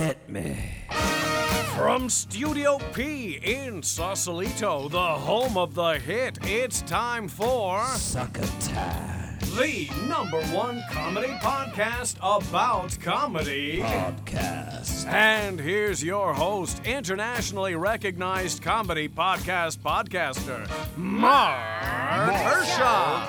Hit me. From Studio P in Sausalito, the home of the hit, it's time for Succotash the number one comedy podcast about comedy. Podcast. And here's your host, internationally recognized comedy podcast podcaster, Marc Hershon.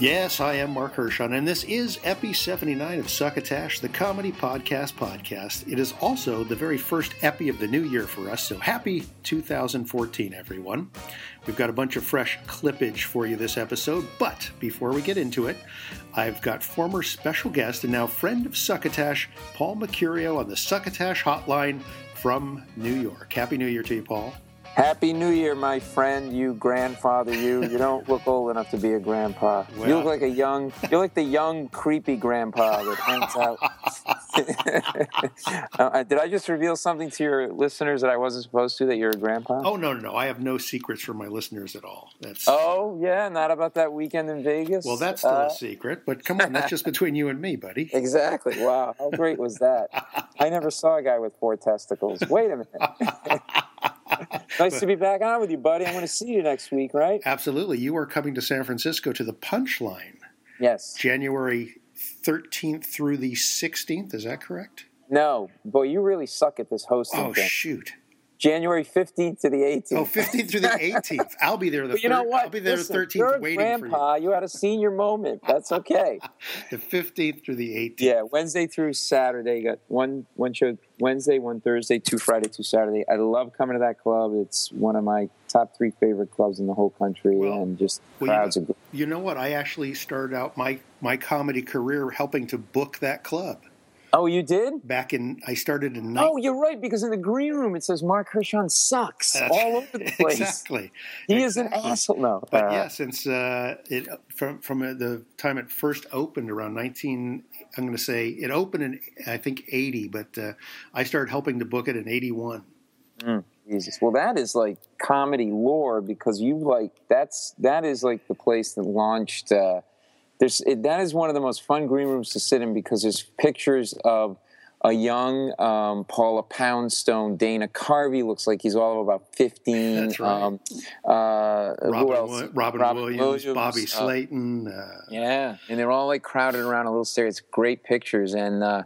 Yes, I am Marc Hershon, and this is Epi 79 of Succotash, the comedy podcast podcast. It is also the very first Epi of the new year for us, so happy 2014, everyone. We've got a bunch of fresh clippage for you this episode, but before we get into it, I've got former special guest and now friend of Succotash, Paul Mecurio, on the Succotash hotline from New York. Happy New Year to you, Paul. Happy New Year, my friend, you grandfather, you. You don't look old enough to be a grandpa. Well. You look like a young, you're like the young, creepy grandpa that hangs out. uh, did I just reveal something to your listeners that I wasn't supposed to, that you're a grandpa? Oh, no, no, no. I have no secrets from my listeners at all. That's Oh, yeah, not about that weekend in Vegas? Well, that's still Uh, a secret, but come on, that's just between you and me, buddy. Exactly. Wow. How great was that? I never saw a guy with four testicles. Wait a minute. nice to be back on with you, buddy. I'm going to see you next week, right? Absolutely. You are coming to San Francisco to the Punchline Yes. January 13th through the 16th. Is that correct? No, boy, you really suck at this hosting Oh, thing. shoot. January 15th to the 18th. Oh, 15th through the 18th. I'll be there the But you know what? I'll be there Listen, the 13th you're a waiting grandpa. You. had a senior moment. That's okay. The 15th through the 18th. yeah, Wednesday through Saturday. You got one one show Wednesday, one Thursday, two Friday, two Saturday. I love coming to that club. It's one of my top three favorite clubs in the whole country, Well, and just well, you crowds know- of. You know what? I actually started out my, my comedy career helping to book that club. Oh, you did? Back in, I started in Oh, you're right. Because in the green room it says Marc Hershon sucks all over the place. exactly. He is an Exactly. asshole. No, But uh, yeah, since uh, it from from uh, the time it first opened around 19, I'm going to say it opened in I think 80, but uh, I started helping to book it in 81. Jesus. Well, that is like comedy lore because you like that's that is like the place that launched. There's it, that is one of the most fun green rooms to sit in because there's pictures of a young um, Paula Poundstone, Dana Carvey looks like he's all about fifteen. That's right. Um, uh, who Robin, else? Wi- Robin, Williams, Bobby uh, Slayton. Uh, yeah, and they're all like crowded around a little stage. It's great pictures, and uh,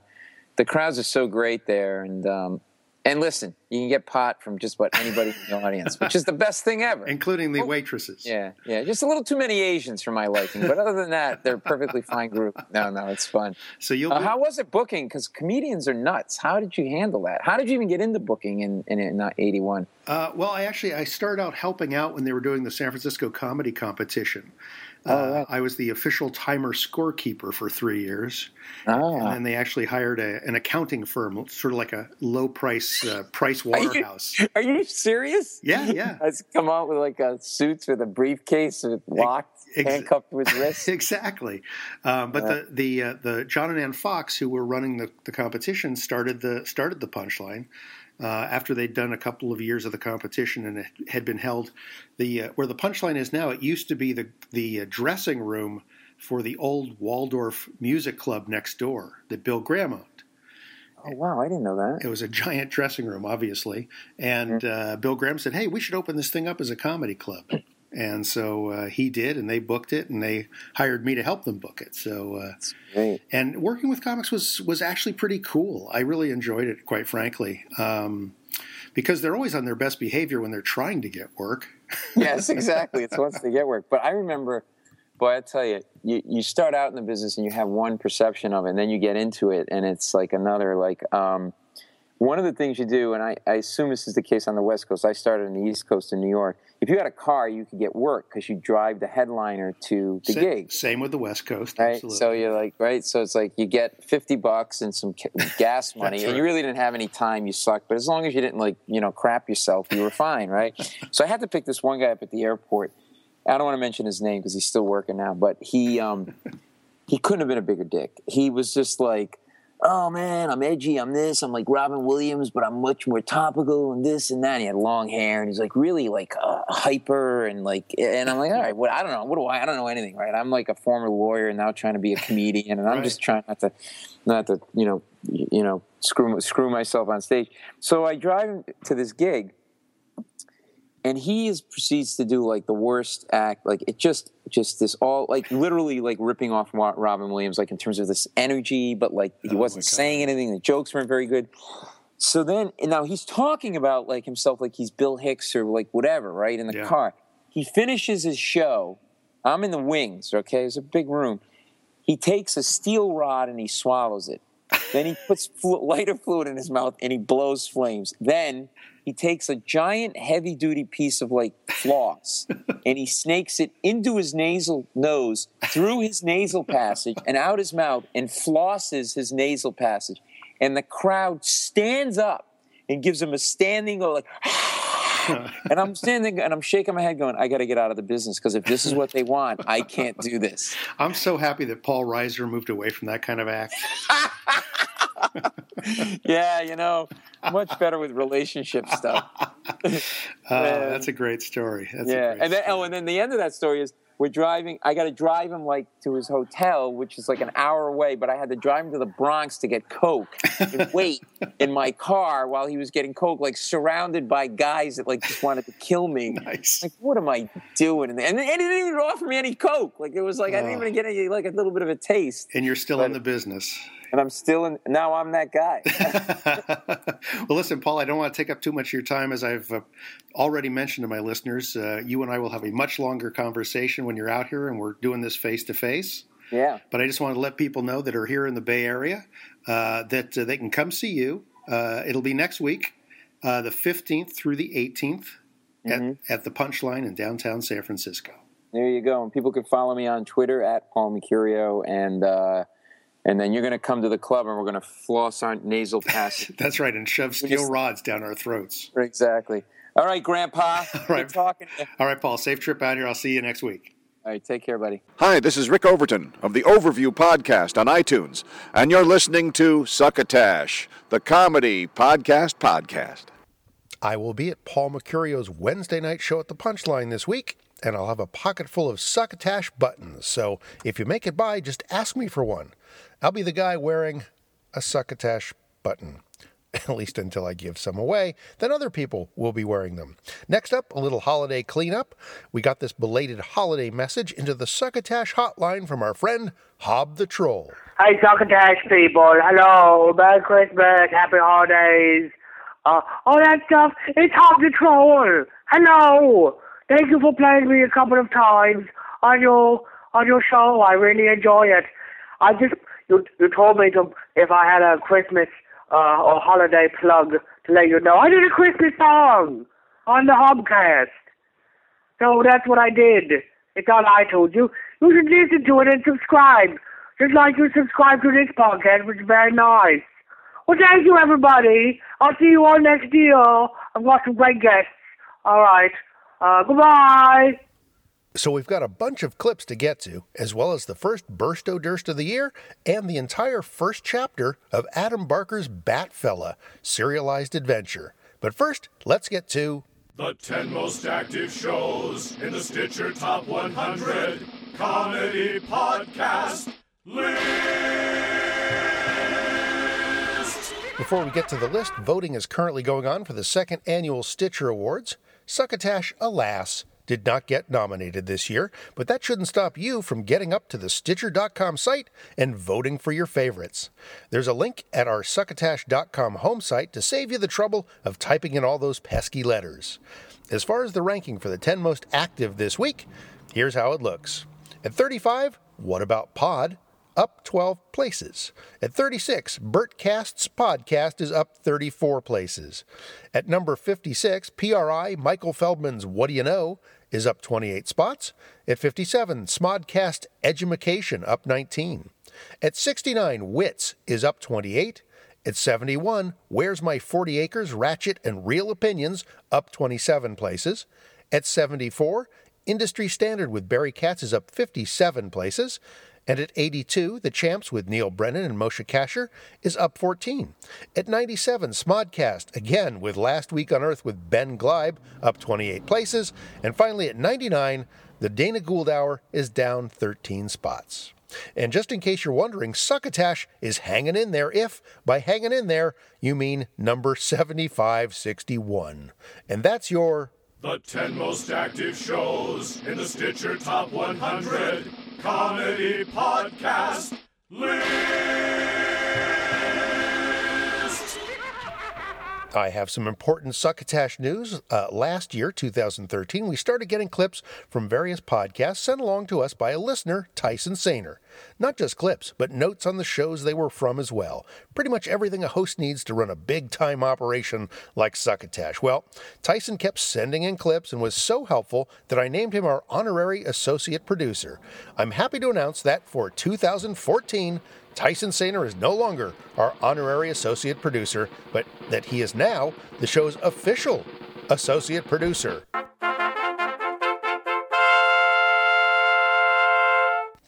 the crowds are so great there. And um, and listen, you can get pot from just about anybody in the audience, which is the best thing ever. including the waitresses. Yeah, yeah, just a little too many Asians for my liking, but other than that, they're a perfectly fine group. No, no, it's fun. So you'll Uh, how was it booking? Because comedians are nuts. How did you handle that? How did you even get into booking in in, in '81? Uh, well, I actually I started out helping out when they were doing the San Francisco comedy competition. Oh, Uh. I was the official timer scorekeeper for three years, and Ah, then they actually hired a, an accounting firm, sort of like a low price uh, Price Waterhouse. are you serious? Yeah, yeah. Let's come out with like a suits with a briefcase with locked, ex- handcuffed to his wrist. exactly. Um, but the the uh, the John and Ann Fox, who were running the, the competition, started the started the punchline. Uh, after they'd done a couple of years of the competition and it had been held, the uh, where the punchline is now, it used to be the the uh, dressing room for the old Waldorf Music Club next door that Bill Graham owned. Oh wow, I didn't know that. It was a giant dressing room, obviously, and uh, Bill Graham said, "Hey, we should open this thing up as a comedy club." And so uh, he did, and they booked it, and they hired me to help them book it. So, uh, Great. and working with comics was was actually pretty cool. I really enjoyed it, quite frankly, um, because they're always on their best behavior when they're trying to get work. yes, exactly. It's once they get work. But I remember, boy, I tell you, you, you start out in the business and you have one perception of it, and then you get into it, and it's like another. Like um, one of the things you do, and I, I assume this is the case on the West Coast. I started on the East Coast in New York. If you had a car, you could get work because you drive the headliner to the Sa- gig. Same with the West Coast, Right, absolutely. so you're like, right, so it's like you get fifty bucks and some gas money, and you really didn't have any time. You sucked, but as long as you didn't like, you know, crap yourself, you were fine, right? so I had to pick this one guy up at the airport. I don't want to mention his name because he's still working now, but he um, he couldn't have been a bigger dick. He was just like oh man, I'm edgy, I'm this, I'm like Robin Williams, but I'm much more topical and this and that. And he had long hair and he's like really like uh, hyper and like, and I'm like, all right, what, I don't know. What do I, I don't know anything, right? I'm like a former lawyer and now trying to be a comedian and I'm Right. just trying not to, not to, you know, you know, screw, screw myself on stage. So I drive to this gig and he is proceeds to do like the worst act like it just just this all like literally like ripping off robin williams like in terms of this energy but like he Oh, wasn't saying anything the jokes weren't very good. So then now he's talking about like himself like he's bill hicks or like whatever right in the Yeah. car. He finishes his show i'm in the wings okay it's a big room. He takes a steel rod and he swallows it then he puts lighter fluid in his mouth and he blows flames. Then he takes a giant heavy duty piece of like floss and he snakes it into his nasal nose, through his nasal passage and out his mouth and flosses his nasal passage. And the crowd stands up and gives him a standing like and I'm standing and I'm shaking my head going, I got to get out of the business because if this is what they want, I can't do this. I'm so happy that Paul Reiser moved away from that kind of act. yeah, you know, much better with relationship stuff. Uh, that's a great story. That's yeah, great and then oh, and then the end of that story is we're driving. I got to drive him like to his hotel, which is like an hour away. But I had to drive him to the Bronx to get coke and wait in my car while he was getting coke, like surrounded by guys that like just wanted to kill me. nice. Like, what am I doing? And, and he didn't even offer me any coke. Like it was like I didn't even get any like a little bit of a taste. And you're still in the business. And I'm still in. Now I'm that guy. well, listen, Paul, I don't want to take up too much of your time. As I've uh, already mentioned to my listeners, uh, you and I will have a much longer conversation when you're out here and we're doing this face to face. Yeah. But I just want to let people know that are here in the Bay Area uh, that uh, they can come see you. Uh, it'll be next week, uh, the 15th through the 18th Mm-hmm. at, at the Punchline in downtown San Francisco. There you go. And people can follow me on Twitter at Paul Mecurio, and uh, and then you're going to come to the club, and we're going to floss our nasal passage. That's right, and shove steel just- rods down our throats. exactly. All right, Grandpa. right. Good talking. All right, Paul, safe trip out here. I'll see you next week. All right, take care, buddy. Hi, this is Rick Overton of the Overview Podcast on iTunes, and you're listening to Succotash, the comedy podcast podcast. I will be at Paul Mecurio's Wednesday night show at the Punchline this week, and I'll have a pocket full of succotash buttons. So if you make it by, just ask me for one. I'll be the guy wearing a succotash button. At least until I give some away, then other people will be wearing them. Next up, a little holiday cleanup. We got this belated holiday message into the Succotash hotline from our friend Hob the Troll. Hey, Succotash people. Hello. Merry Christmas. Happy holidays. Uh, all that stuff. It's Hob the Troll. Hello. Thank you for playing me a couple of times on your on your show. I really enjoy it. I just you you told me to if I had a Christmas uh, or holiday plug to let you know. I did a Christmas song on the Hobcast. So that's what I did. It's on iTunes. You you should listen to it and subscribe. Just like you subscribe to this podcast, which is very nice. Well, thank you, everybody. I'll see you all next year. I've got some great guests. All right. Uh, goodbye. So we've got a bunch of clips to get to, as well as the first Bursto Durst of the year and the entire first chapter of Adam Barker's Batfella serialized adventure. But first, let's get to The 10 most active shows in the Stitcher Top 100 Comedy Podcast List. Before we get to the list, voting is currently going on for the second annual Stitcher Awards. Succotash, alas, did not get nominated this year, but that shouldn't stop you from getting up to the Stitcher.com site and voting for your favorites. There's a link at our Succotash.com home site to save you the trouble of typing in all those pesky letters. As far as the ranking for the 10 most active this week, here's how it looks. At 35, What About Pod? Up 12 places. At 36, Bertcast's podcast is up 34 places. At number 56, PRI Michael Feldman's What Do You Know is up 28 spots. At 57, Smodcast Edumacation up 19. At 69, Wits is up 28. At 71, Where's My 40 Acres Ratchet and Real Opinions up 27 places. At 74, Industry Standard with Barry Katz is up 57 places. And at 82, The Champs with Neal Brennan and Moshe Kasher is up 14. At 97, Smodcast, again with Last Week on Earth with Ben Gleib, up 28 places. And finally at 99, The Dana Gould Hour is down 13 spots. And just in case you're wondering, Succotash is hanging in there if, by hanging in there, you mean number 7561. And that's your The 10 most active shows in the Stitcher Top 100 Comedy Podcast List. I have some important Succotash news. Uh, last year, 2013, we started getting clips from various podcasts sent along to us by a listener, Tyson Sainer. Not just clips, but notes on the shows they were from as well. Pretty much everything a host needs to run a big time operation like Succotash. Well, Tyson kept sending in clips and was so helpful that I named him our honorary associate producer. I'm happy to announce that for 2014, Tyson Sainer is no longer our honorary associate producer, but that he is now the show's official associate producer.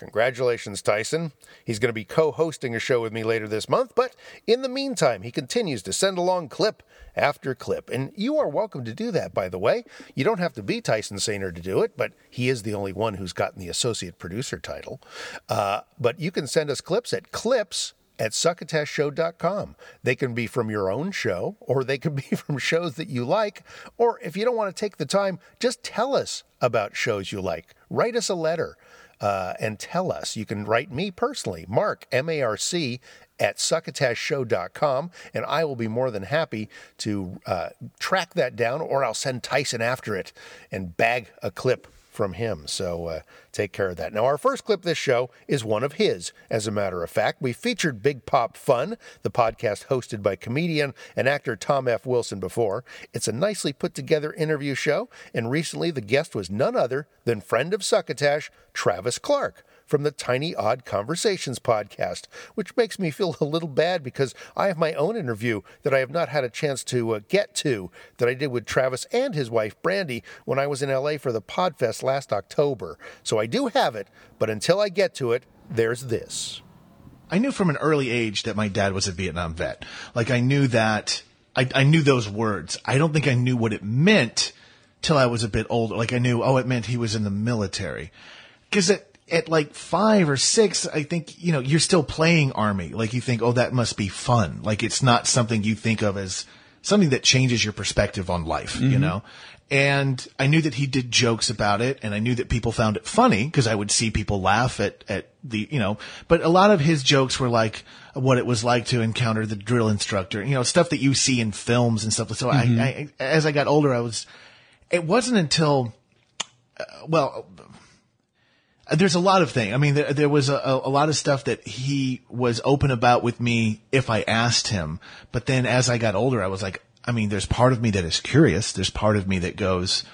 Congratulations, Tyson. He's going to be co hosting a show with me later this month, but in the meantime, he continues to send along clip after clip. And you are welcome to do that, by the way. You don't have to be Tyson Sainer to do it, but he is the only one who's gotten the associate producer title. Uh, but you can send us clips at clips at succotashshow.com. They can be from your own show, or they can be from shows that you like. Or if you don't want to take the time, just tell us about shows you like. Write us a letter uh, and tell us. You can write me personally, Marc, M A R C, at succotashshow.com, and I will be more than happy to uh, track that down, or I'll send Tyson after it and bag a clip from him. So uh, take care of that. Now, our first clip this show is one of his. As a matter of fact, we featured Big Pop Fun, the podcast hosted by comedian and actor Tom F. Wilson before. It's a nicely put together interview show, and recently the guest was none other than friend of Succotash, Travis Clark from the Tiny Odd Conversations podcast, which makes me feel a little bad because I have my own interview that I have not had a chance to uh, get to that I did with Travis and his wife Brandy when I was in LA for the Podfest last October. So I do have it, but until I get to it, there's this. I knew from an early age that my dad was a Vietnam vet. Like I knew that I, I knew those words. I don't think I knew what it meant till I was a bit older. Like I knew, oh, it meant he was in the military. Cause at, at like five or six, I think, you know, you're still playing army. Like you think, oh, that must be fun. Like it's not something you think of as something that changes your perspective on life, you know? And I knew that he did jokes about it and I knew that people found it funny because I would see people laugh at, at the, you know, but a lot of his jokes were like what it was like to encounter the drill instructor, you know, stuff that you see in films and stuff. So I, I, as I got older, I was, it wasn't until, uh, well, there's a lot of things. I mean, there, there was a, a lot of stuff that he was open about with me if I asked him. But then as I got older, I was like, I mean, there's part of me that is curious. There's part of me that goes,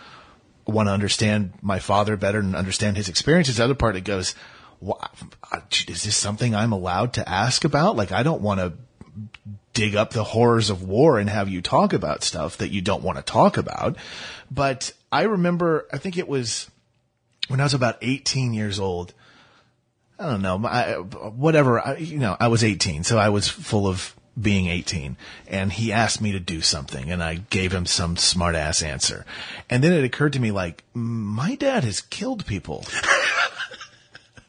want to understand my father better and understand his experiences. The other part that goes, "Wha- is this something I'm allowed to ask about? Like, I don't want to dig up the horrors of war and have you talk about stuff that you don't want to talk about. But I remember, I think it was when I was about 18 years old. I don't know, I, whatever, I, you know, I was 18, so I was full of being 18 and he asked me to do something and I gave him some smart ass answer. And then it occurred to me like, my dad has killed people.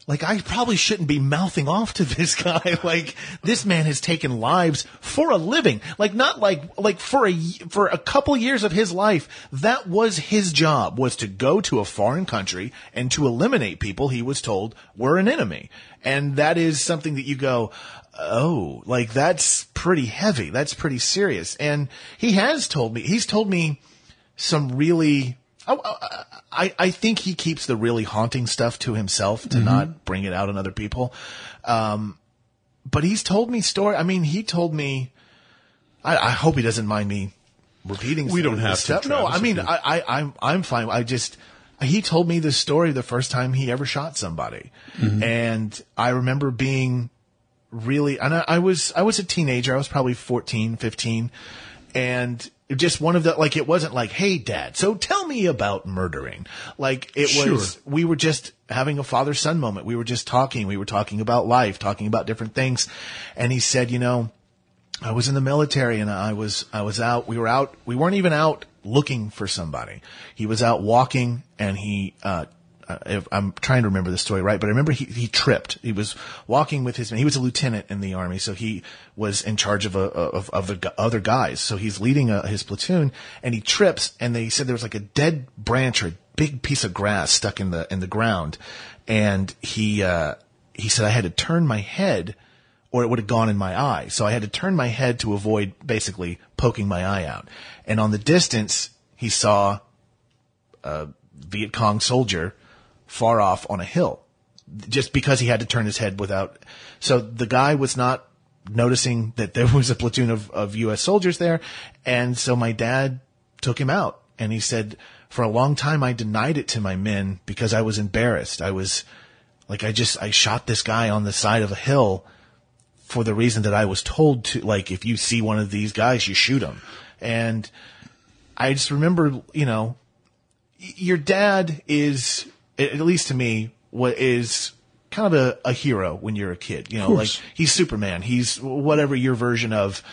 like I probably shouldn't be mouthing off to this guy. like this man has taken lives for a living. Like not like like for a for a couple years of his life, that was his job was to go to a foreign country and to eliminate people he was told were an enemy. And that is something that you go, oh, like that's pretty heavy. That's pretty serious. And he has told me, he's told me some really Uh, I, I think he keeps the really haunting stuff to himself to not bring it out on other people. Um, but he's told me story. I mean, he told me, I, I hope he doesn't mind me repeating. We don't have this to, stuff. No, I mean, I, I, I'm, I'm fine. I just, he told me this story the first time he ever shot somebody. And I remember being really, and I, I was, I was a teenager. I was probably 14, 15 and just one of the like it wasn't like hey dad so tell me about murdering. Like it Sure. was we were just having a father son moment. We were just talking. We were talking about life talking about different things. And he said you know I was in the military and I was I was out we were out we weren't even out looking for somebody. He was out walking and he uh I'm trying to remember the story right, but I remember he, he tripped. He was walking with his, he was a lieutenant in the army, so he was in charge of a, of, of the other guys. So he's leading a, his platoon and he trips and they said there was like a dead branch or a big piece of grass stuck in the, in the ground. And he, uh, he said I had to turn my head or it would have gone in my eye. So I had to turn my head to avoid basically poking my eye out. And on the distance, he saw a Viet Cong soldier far off on a hill just because he had to turn his head without. So the guy was not noticing that there was a platoon of, of U.S. soldiers there. And so my dad took him out and he said, for a long time, I denied it to my men because I was embarrassed. I was like, I just, I shot this guy on the side of a hill for the reason that I was told to, like, if you see one of these guys, you shoot him. And I just remember, you know, your dad is, at least to me, what is kind of a, a hero when you're a kid. You know, like he's Superman. He's whatever your version of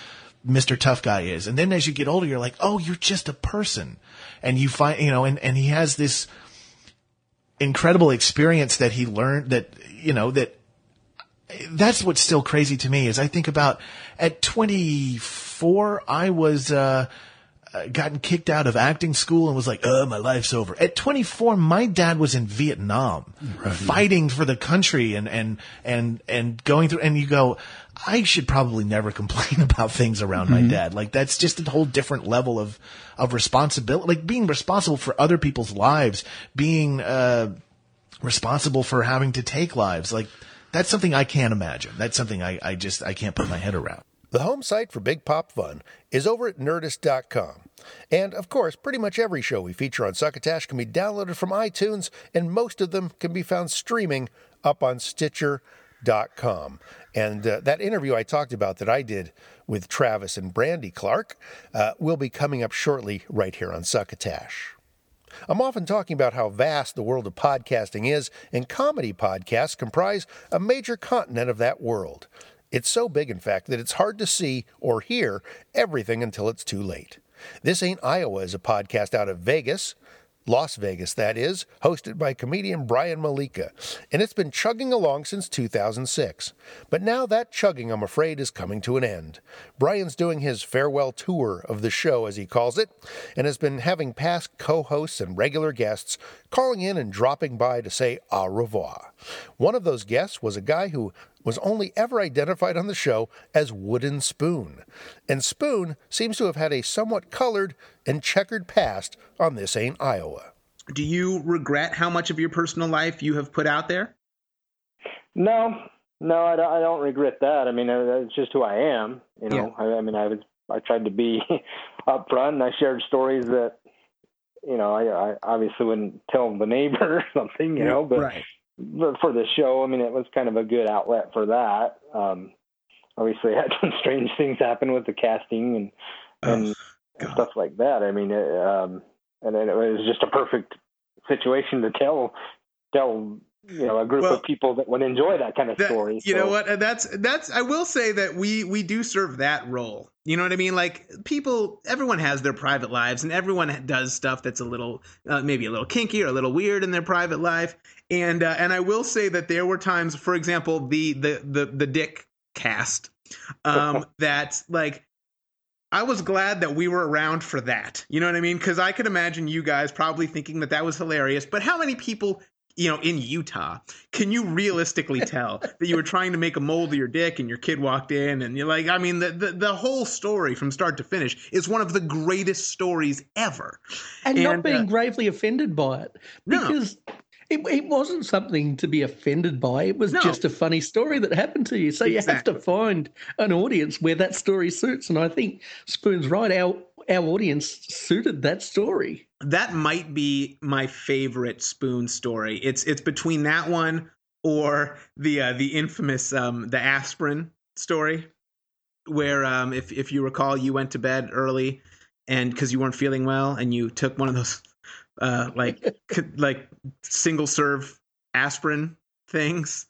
Mr. Tough Guy is. And then as you get older, you're like, oh, you're just a person. And you find, you know, and, and he has this incredible experience that he learned that, you know, that that's what's still crazy to me is I think about at 24, I was, uh, uh, gotten kicked out of acting school and was like, uh, my life's over. At 24, my dad was in Vietnam fighting for the country and, and, and, and going through, and you go, I should probably never complain about things around my Mhm. dad. Like that's just a whole different level of, of responsibility, like being responsible for other people's lives, being, uh, responsible for having to take lives. Like that's something I can't imagine. That's something I, I just, I can't put my head around. The home site for Big Pop Fun is over at Nerdist.com. And of course, pretty much every show we feature on Succotash can be downloaded from iTunes, and most of them can be found streaming up on Stitcher.com. And uh, that interview I talked about that I did with Travis and Brandy Clark uh, will be coming up shortly right here on Succotash. I'm often talking about how vast the world of podcasting is, and comedy podcasts comprise a major continent of that world. It's so big, in fact, that it's hard to see or hear everything until it's too late. This Ain't Iowa is a podcast out of Vegas, Las Vegas, that is, hosted by comedian Brian Malika, and it's been chugging along since 2006. But now that chugging, I'm afraid, is coming to an end. Brian's doing his farewell tour of the show, as he calls it, and has been having past co hosts and regular guests calling in and dropping by to say au revoir. One of those guests was a guy who was only ever identified on the show as Wooden Spoon. And Spoon seems to have had a somewhat colored and checkered past on This Ain't Iowa. Do you regret how much of your personal life you have put out there? No, no, I don't, I don't regret that. I mean, uh, it's just who I am. You know, I, I mean, I was I tried to be upfront, and I shared stories that you know I, I obviously wouldn't tell the neighbor or something. You know, but right. For the show, I mean, it was kind of a good outlet for that. Um, obviously, I had some strange things happen with the casting and and, and stuff like that. I mean, it, um, and then it was just a perfect situation to tell tell you know a group Well, of people that would enjoy that kind of That- story. You So- know what? That's that's. I will say that we we do serve that role. You know what I mean? Like people, everyone has their private lives, and everyone does stuff that's a little, uh, maybe a little kinky or a little weird in their private life. And uh, and I will say that there were times, for example, the the the the Dick cast, um, that like I was glad that we were around for that. You know what I mean? Because I could imagine you guys probably thinking that that was hilarious. But how many people, you know, in Utah, can you realistically tell that you were trying to make a mold of your dick and your kid walked in and you're like, I mean, the the, the whole story from start to finish is one of the greatest stories ever. and, not being uh, gravely offended by it because it, it wasn't something to be offended by. It was No. just a funny story that happened to you. So you have to find an audience where that story suits. And I think Spoon's right. Our our audience suited that story. That might be my favorite spoon story. It's it's between that one or the uh, the infamous um, the aspirin story. where um, if if you recall, you went to bed early and because you weren't feeling well, and you took one of those uh, like like single serve aspirin things,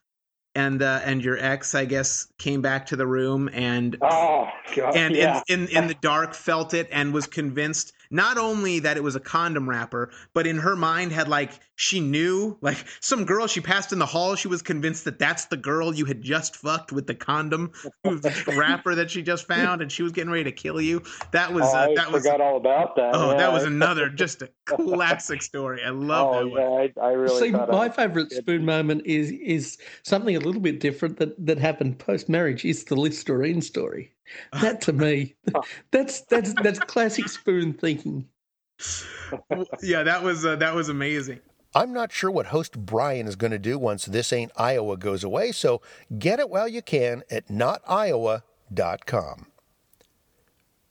and uh, and your ex, I guess, came back to the room and oh god, and yeah. in, in in the dark felt it and was convinced not only that it was a condom wrapper, but in her mind had like she knew like some girl she passed in the hall. She was convinced that that's the girl you had just fucked with the condom wrapper that she just found, and she was getting ready to kill you. That was uh, I that was forgot all about that. oh yeah. that was another just a classic story. I love Oh that one. yeah, I, I really See, my I, favourite spoon moment is is something a little bit different that, that happened post marriage. Is the Listerine story? That to me, that's that's that's classic spoon thinking. yeah, that was uh, that was amazing. I'm not sure what host Brian is going to do once This Ain't Iowa goes away, so get it while you can at notiowa.com.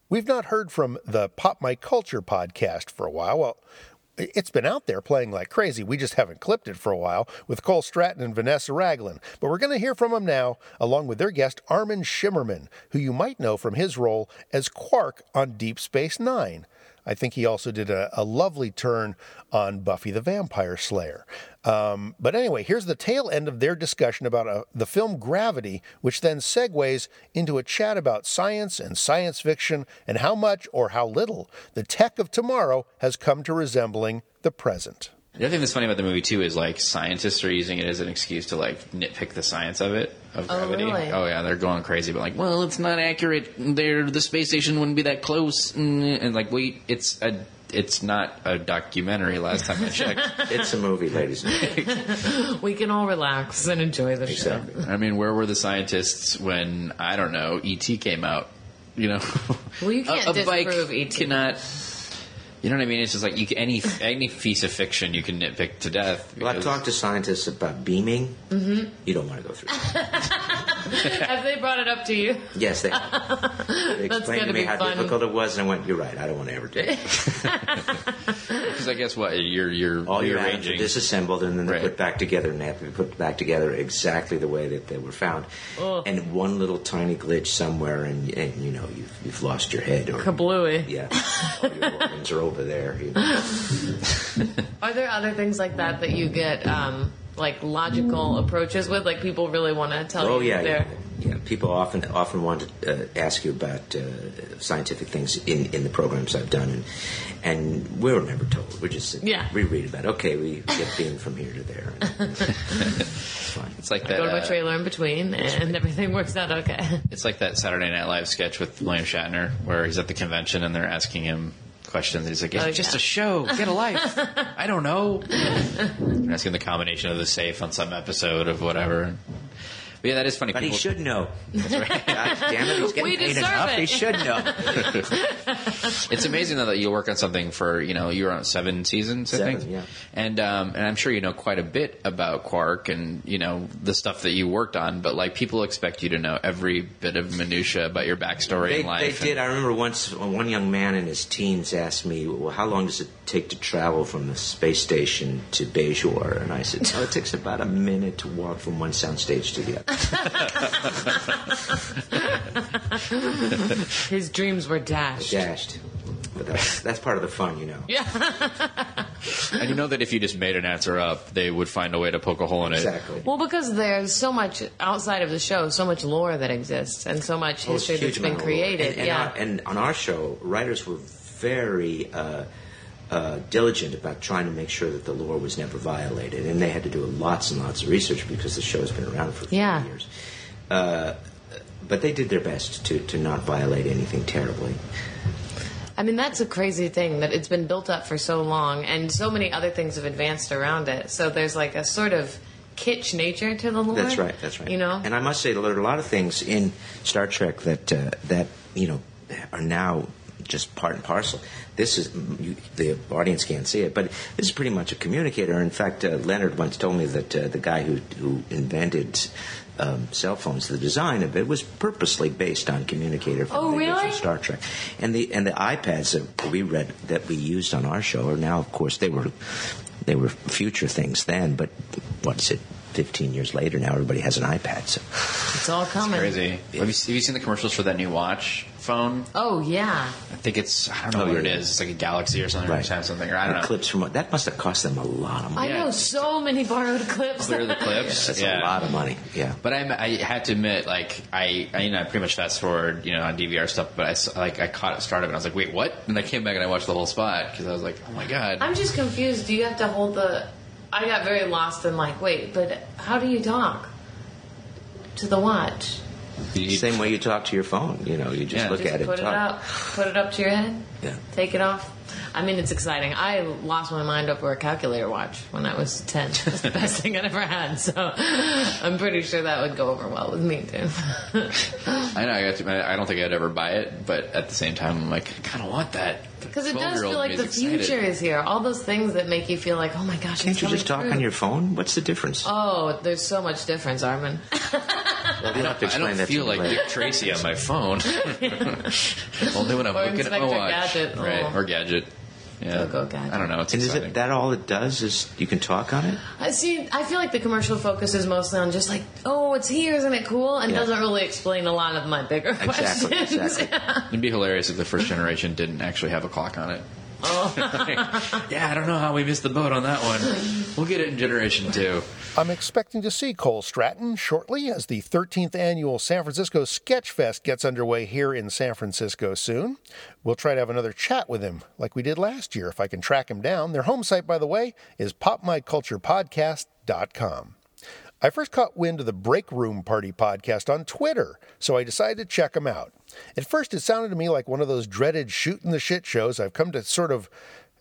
We've not heard from the Pop My Culture podcast for a while. Well, it's been out there playing like crazy. We just haven't clipped it for a while with Cole Stratton and Vanessa Ragland. But we're going to hear from them now, along with their guest Armin Shimerman, who you might know from his role as Quark on Deep Space Nine. I think he also did a, a lovely turn on Buffy the Vampire Slayer. Um, but anyway, here's the tail end of their discussion about uh, the film Gravity, which then segues into a chat about science and science fiction and how much or how little the tech of tomorrow has come to resembling the present. The other thing that's funny about the movie too is like scientists are using it as an excuse to like nitpick the science of it of Oh, gravity. really? Oh yeah, they're going crazy, but like, well, it's not accurate. There, the space station wouldn't be that close, Mm, and like, wait, it's a, it's not a documentary. Last time I checked, it's a movie, ladies and gentlemen. we can all relax and enjoy the show. I mean, where were the scientists when I don't know ET came out? You know, Well, you can't a, a bike disprove ET. cannot. You know what I mean? It's just like you can, any any piece of fiction you can nitpick to death. Well, I've talked to scientists about beaming. hmm You don't want to go through that. Have they brought it up to you? Yes, they, they That's explained gonna me be how fun. difficult it was, and I went, "You're right. I don't want to ever do it." Because I guess what you're you're All your atoms are disassembled and then they're Right. put back together, and they have to be put back together exactly the way that they were found. Ugh. And one little tiny glitch somewhere, and, and you know you've, you've lost your head, or Kablooey. yeah, all your organs are over there. You know. Are there other things like that that you get um, like logical approaches with? Like people really want to tell oh you yeah, yeah, yeah. People often often want to uh, ask you about uh, scientific things in, in the programs I've done, and and we're never told. We're just Yeah. we read about. it. Okay, we get beamed from here to there. It's like I that. go to a uh, trailer in between and everything works out okay. It's like that Saturday Night Live sketch with William Shatner, where he's at the convention and they're asking him questions. He's like, "It's Oh, just yeah. a show. Get a life." I don't know. They're asking the combination of the safe on some episode of whatever. But yeah, that is funny. But he should know. That's right. God damn it, he's getting We paid deserve enough. it. He should know. it's amazing though that you work on something for you know you're on seven seasons I Seven, think yeah. and um, and I'm sure you know quite a bit about Quark and you know the stuff that you worked on but like people expect you to know every bit of minutia about your backstory They, in life they and- did. I remember once one young man in his teens asked me, "Well, how long does it take to travel from the space station to Bajor?" And I said, "Oh, it takes about a minute to walk from one soundstage to the other." His dreams were dashed. Dashed. But that's that's part of the fun, you know. Yeah. and you know that if you just made an answer up they would find a way to poke a hole in it Exactly. Well, because there's so much outside of the show, so much lore that exists, and so much Oh, history huge that's been amount of lore. created. And, and, yeah. on, and on our show, writers were very uh, uh, diligent about trying to make sure that the lore was never violated, and they had to do lots and lots of research because the show has been around for Yeah. years. Uh, but they did their best to, to not violate anything terribly. I mean, that's a crazy thing that it's been built up for so long, and so many other things have advanced around it. So there's like a sort of kitsch nature to the lore. That's right. That's right. You know, And I must say, there are a lot of things in Star Trek that uh, that you know are now just part and parcel. This is you, the audience can't see it, but this is pretty much a communicator. In fact, uh, Leonard once told me that uh, the guy who who invented um, cell phones, the design of it was purposely based on communicator from Oh, the original really? Star Trek. And the and the iPads that we read that we used on our show are now, of course, they were they were future things then. But what is it? 15 years later, now everybody has an iPad. So It's all coming. Crazy. Have you, have you seen the commercials for that new watch phone? Oh yeah. I think it's I don't know Oh, what it yeah. is. It's like a Galaxy or something, Right. or Samsung or I don't The know. clips from that must have cost them a lot of money. I know so many borrowed clips. Clear the clips. That's yeah. a lot of money. Yeah. But I, I had to admit, like I, I, you know, I pretty much fast forward, you know, on DVR stuff. But I, s- like, I caught the start of it started, and I was like, wait, what? And I came back and I watched the whole spot because I was like, oh my god. I'm just confused. Do you have to hold the? I got very lost in like, wait, but how do you talk to the watch? The Same way you talk to your phone. You know, you just Yeah. look Just at it put and it talk. up, put it up to your head, Yeah. take it off. I mean, it's exciting. I lost my mind over a calculator watch when I was ten. It's the best thing I ever had. So I'm pretty sure that would go over well with me too. I know. I, got to, I don't think I'd ever buy it, but at the same time, I'm like, I kind of want that. Because it does feel like the is excited. future is here. All those things that make you feel like, oh my gosh, Can't it's you just talk through. on your phone? What's the difference? Oh, there's so much difference, Armin. Well, you have to I explain don't that feel to like. Dick Tracy on my phone. Only when I'm Or looking at my Inspector watch, Gadget. right? Oh. Or gadget. Yeah. Go, go, Gadget. I don't know. It's and is it that all it does is you can talk on it? I see. I feel like the commercial focuses mostly on just like, oh, it's here, isn't it cool? And Yeah. doesn't really explain a lot of my bigger Exactly, questions. exactly. It'd be hilarious if the first generation didn't actually have a clock on it. Oh. yeah, I don't know how we missed the boat on that one. We'll get it in generation two. I'm expecting to see Cole Stratton shortly as the 13th annual San Francisco Sketch Fest gets underway here in San Francisco soon. We'll try to have another chat with him like we did last year if I can track him down. Their home site, by the way, is popmyculturepodcast.com. I first caught wind of the Break Room Party podcast on Twitter, so I decided to check them out. At first, it sounded to me like one of those dreaded shooting the shit shows I've come to sort of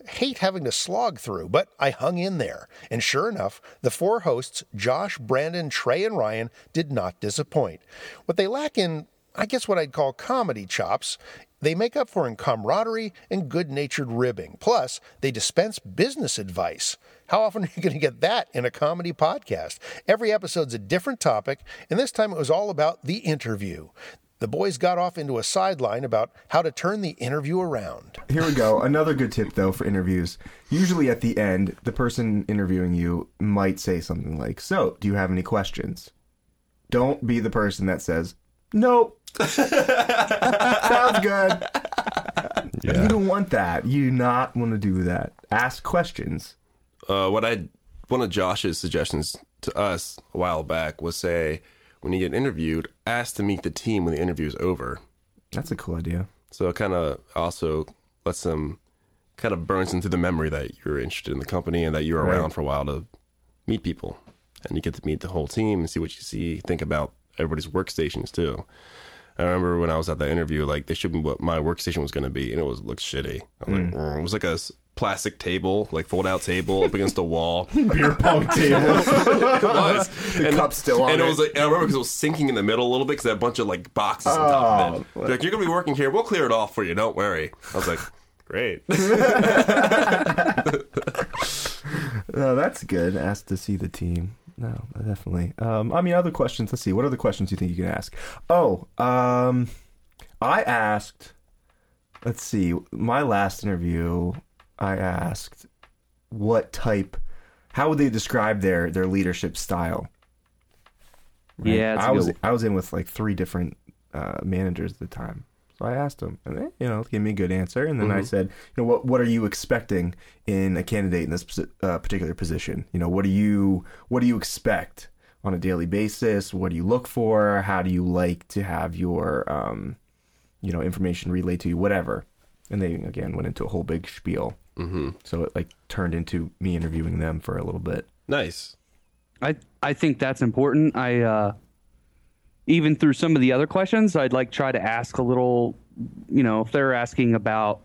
hate having to slog through, but I hung in there. And sure enough, the four hosts, Josh, Brandon, Trey, and Ryan, did not disappoint. What they lack in, I guess what I'd call comedy chops, they make up for in camaraderie and good natured ribbing. Plus, they dispense business advice. How often are you going to get that in a comedy podcast? Every episode's a different topic, and this time it was all about the interview. The boys got off into a sideline about how to turn the interview around. Here we go. Another good tip, though, for interviews. Usually at the end, the person interviewing you might say something like, So, do you have any questions? Don't be the person that says, Nope. Sounds good. You don't want that. You do not want to do that. Ask questions. Uh, what I one of Josh's suggestions to us a while back was say when you get interviewed, ask to meet the team when the interview is over. That's a cool idea. So it kind of also lets them kind of burns into the memory that you're interested in the company and that you're Right. around for a while to meet people, and you get to meet the whole team and see what you see, think about everybody's workstations too. I remember when I was at that interview, like they showed me what my workstation was going to be, and it was looked shitty. I was like, Mm. "Mm." it was like a plastic table, like fold out table up against a wall, Beer pong table. it was. The and, cup's still on And it it. was like, I remember because it was sinking in the middle a little bit because had a bunch of like boxes on top of it. Oh, They're like, you're gonna be working here. We'll clear it off for you. Don't worry. I was like, great. No, that's good. Ask to see the team. No, definitely. Um, I mean, other questions. Let's see. What other questions do you think you can ask? Oh, um, I asked. Let's see. My last interview, I asked what type, how would they describe their their leadership style? Yeah, that's a I was good I was in with like three different uh, managers at the time. So I asked them, and they, you know, gave me a good answer. And then I Mhm. said, you know, what what are you expecting in a candidate in this uh, particular position? You know, what do you what do you expect on a daily basis? What do you look for? How do you like to have your um, you know, information relayed to you? Whatever. And they again went into a whole big spiel. Mm-hmm. So it like turned into me interviewing them for a little bit. Nice. I I think that's important. I uh, even through some of the other questions, I'd like try to ask a little. You know, if they're asking about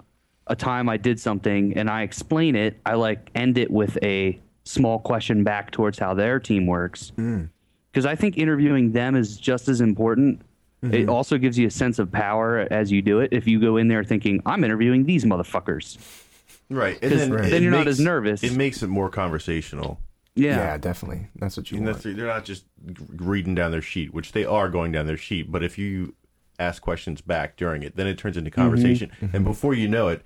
a time I did something and I explain it, I like end it with a small question back towards how their team works. Because I think interviewing them is just as important. It Mhm. also gives you a sense of power as you do it. If you go in there thinking, "I'm interviewing these motherfuckers," Right. 'Cause And then, then you're not as nervous. It makes it more conversational. Yeah. Yeah, definitely. That's what you And want. that's- they're not just reading down their sheet, which they are going down their sheet. But if you ask questions back during it, then it turns into conversation. Mhm. And before you know it,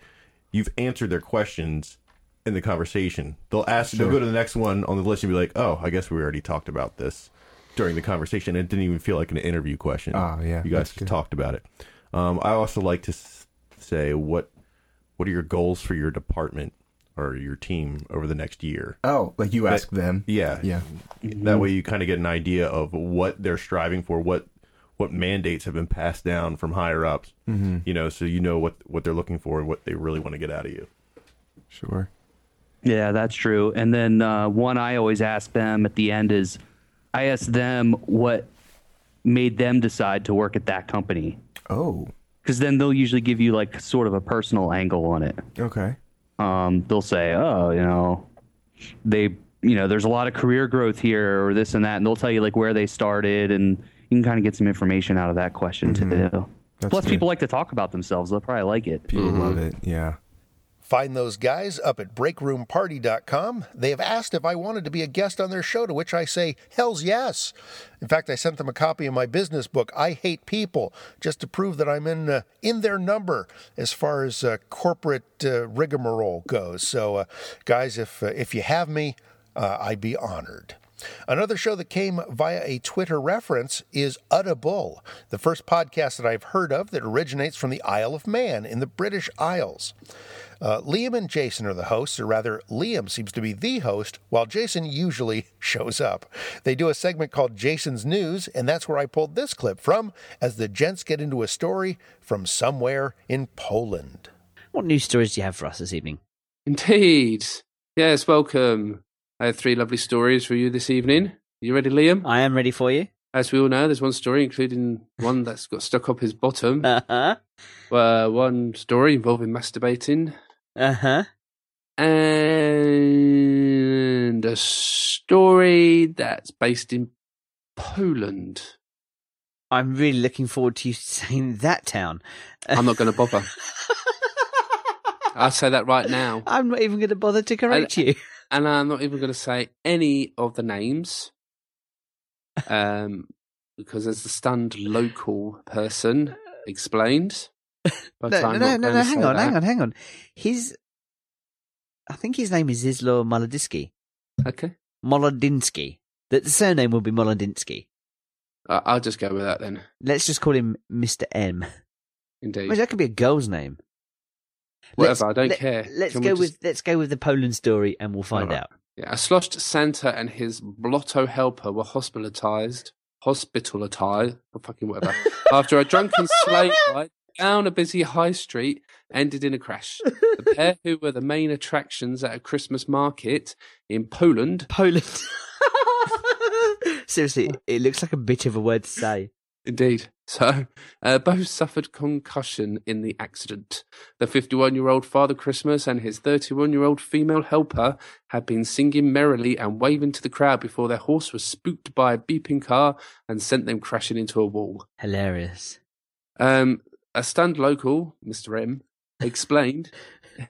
you've answered their questions in the conversation. They'll ask, Sure. they'll go to the next one on the list and be like, "Oh, I guess we already talked about this during the conversation." It didn't even feel like an interview question. Oh, yeah, you guys that's just good. talked about it. Um, I also like to say what what are your goals for your department or your team over the next year? Oh, like you That- ask them. Yeah, Yeah. That way, you kind of get an idea of what they're striving for, what what mandates have been passed down from higher ups. Mhm. You know, so you know what what they're looking for and what they really want to get out of you. Sure. Yeah, that's true. And then uh, one I always ask them at the end is, I ask them what made them decide to work at that company. Oh. Because then they'll usually give you like sort of a personal angle on it. Okay. Um, they'll say, oh, you know, they, you know, there's a lot of career growth here or this and that, and they'll tell you like where they started, and you can kind of get some information out of that question too. Mm-hmm. That's Plus, good. people like to talk about themselves. They'll probably like it. People love it. Yeah. Find those guys up at breakroomparty.com. They have asked if I wanted to be a guest on their show, to which I say, hell's yes. In fact, I sent them a copy of my business book, I Hate People, just to prove that I'm in uh, in their number as far as uh, corporate uh, rigmarole goes. So, uh, guys, if uh, if you have me, uh, I'd be honored. Another show that came via a Twitter reference is Audible, the first podcast that I've heard of that originates from the Isle of Man in the British Isles. Uh, Liam and Jason are the hosts, or rather, Liam seems to be the host, while Jason usually shows up. They do a segment called Jason's News, and that's where I pulled this clip from as the gents get into a story from somewhere in Poland. What news stories do you have for us this evening? Indeed. Yes, welcome. I have three lovely stories for you this evening. You ready, Liam? I am ready for you. As we all know, there's one story, including one that's got stuck up his bottom. Uh-huh. Uh, one story involving masturbating. Uh huh. And a story that's based in Poland. I'm really looking forward to you saying that town. I'm not going to bother. I'll say that right now. I'm not even going to bother to correct And- you. And I'm not even going to say any of the names. Um, because as the stunned local person explained. But No, I'm no, no, no, hang on, hang on, hang on. His, I think his name is Islo Molodinsky. Okay. Molodinsky. The, the surname will be Molodinsky. I- I'll just go with that then. Let's just call him Mr. M. Indeed. Well, that could be a girl's name. Whatever, I don't care. Let's Can go just- with let's go with the Poland story, and we'll find right. out. Yeah, a sloshed Santa and his blotto helper were hospitalized, hospitalized, or fucking whatever, after a drunken sleigh ride down a busy high street ended in a crash. The pair, who were the main attractions at a Christmas market in Poland, Poland. Seriously, it looks like a bit of a word to say. Indeed. So, uh, both suffered concussion in the accident. The 51 year old Father Christmas and his 31 year old female helper had been singing merrily and waving to the crowd before their horse was spooked by a beeping car and sent them crashing into a wall. Hilarious. Um, a stunned local, Mr. M, explained.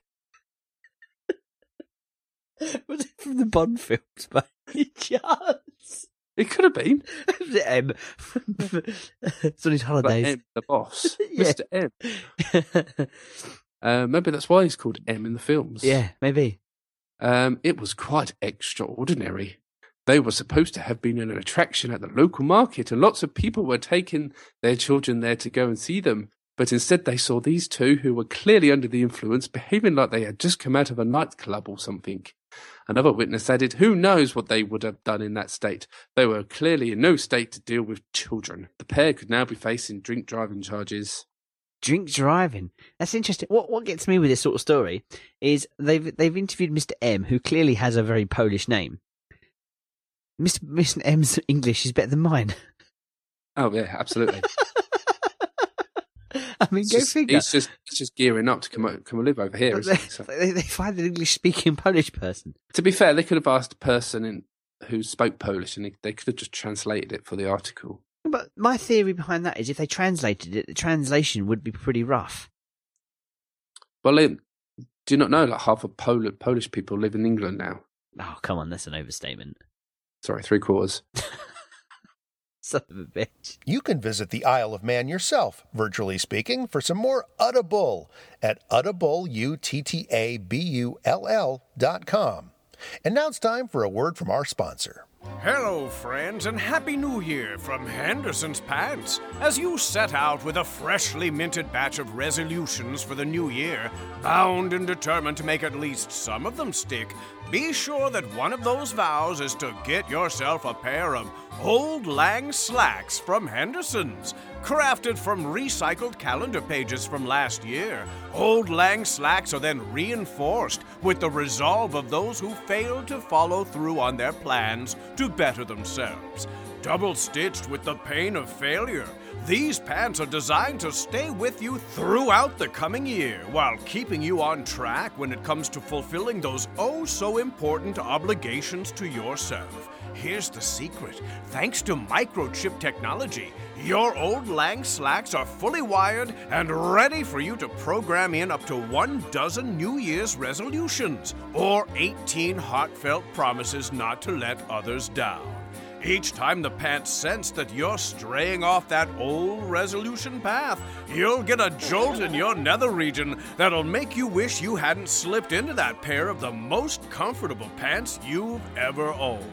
Was it from the Bond films by any chance? It could have been. M. it's on his holidays. M, the boss. Yeah. Mr. M. Uh, maybe that's why he's called M in the films. Yeah, maybe. Um, it was quite extraordinary. They were supposed to have been an attraction at the local market, and lots of people were taking their children there to go and see them. But instead, they saw these two who were clearly under the influence, behaving like they had just come out of a nightclub or something. Another witness added, Who knows what they would have done in that state? They were clearly in no state to deal with children. The pair could now be facing drink driving charges. Drink driving. That's interesting. What what gets me with this sort of story is they've they've interviewed Mr. M, who clearly has a very Polish name. Mr. Mr. M's English is better than mine. Oh, yeah, absolutely. I mean, It's go just, figure. He's just, he's just gearing up to come, come and live over here, they. So- they, they find an English speaking Polish person. To be fair, they could have asked a person in, who spoke Polish, and they, they could have just translated it for the article. But my theory behind that is if they translated it, the translation would be pretty rough. Well, do you not know like half of Pol- Polish people live in England now? Oh, come on, that's an overstatement. Sorry, three quarters. Son of a bitch. You can visit the Isle of Man yourself, virtually speaking, for some more Uddabull at uddabull, dot com. And now it's time for a word from our sponsor. Hello, friends, and Happy New Year from Henderson's Pants. As you set out with a freshly minted batch of resolutions for the new year, bound and determined to make at least some of them stick, be sure that one of those vows is to get yourself a pair of Old Lang slacks from Henderson's. Crafted from recycled calendar pages from last year, Old Lang slacks are then reinforced with the resolve of those who failed to follow through on their plans to better themselves. Double stitched with the pain of failure, these pants are designed to stay with you throughout the coming year while keeping you on track when it comes to fulfilling those oh so important obligations to yourself. Here's the secret thanks to microchip technology, your old Lang slacks are fully wired and ready for you to program in up to one dozen New Year's resolutions or 18 heartfelt promises not to let others down. Each time the pants sense that you're straying off that old resolution path, you'll get a jolt in your nether region that'll make you wish you hadn't slipped into that pair of the most comfortable pants you've ever owned.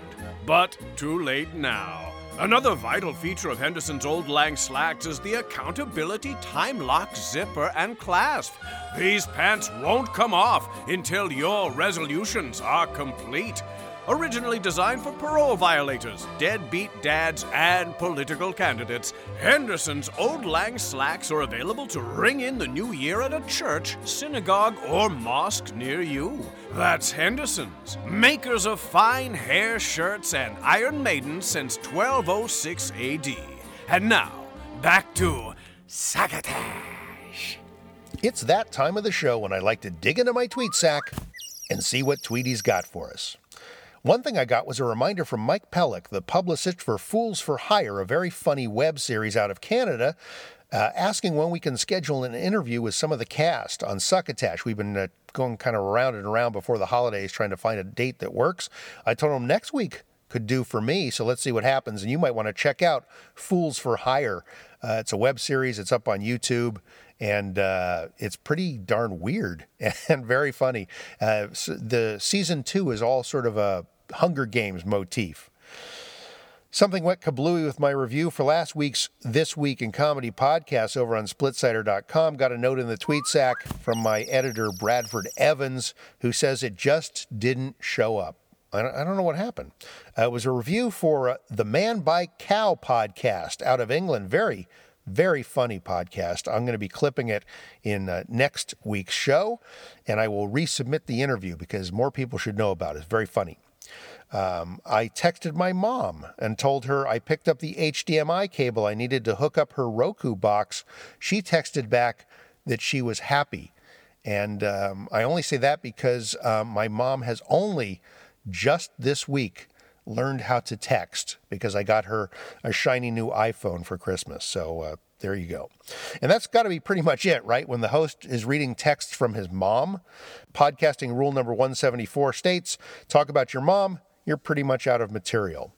But too late now. Another vital feature of Henderson's Old Lang slacks is the accountability time lock zipper and clasp. These pants won't come off until your resolutions are complete originally designed for parole violators, deadbeat dads, and political candidates. Henderson's Old Lang slacks are available to ring in the new year at a church, synagogue, or mosque near you. That's Henderson's, makers of fine hair shirts and Iron Maiden since 1206 AD. And now, back to Succotash. It's that time of the show when I like to dig into my tweet sack and see what Tweety's got for us. One thing I got was a reminder from Mike Pellick, the publicist for Fools for Hire, a very funny web series out of Canada, uh, asking when we can schedule an interview with some of the cast on Succotash. We've been uh, going kind of around and around before the holidays trying to find a date that works. I told him next week could do for me, so let's see what happens. And you might want to check out Fools for Hire. Uh, it's a web series, it's up on YouTube and uh, it's pretty darn weird and very funny. Uh, so the season two is all sort of a Hunger Games motif. Something went kablooey with my review for last week's This Week in Comedy podcast over on splitsider.com. Got a note in the tweet sack from my editor, Bradford Evans, who says it just didn't show up. I don't know what happened. Uh, it was a review for uh, the Man by Cow podcast out of England. Very very funny podcast. I'm going to be clipping it in uh, next week's show, and I will resubmit the interview because more people should know about it. It's very funny. Um, I texted my mom and told her I picked up the HDMI cable I needed to hook up her Roku box. She texted back that she was happy. And um, I only say that because um, my mom has only just this week learned how to text because I got her a shiny new iPhone for Christmas. So uh, there you go. And that's got to be pretty much it, right? When the host is reading texts from his mom, podcasting rule number 174 states talk about your mom, you're pretty much out of material.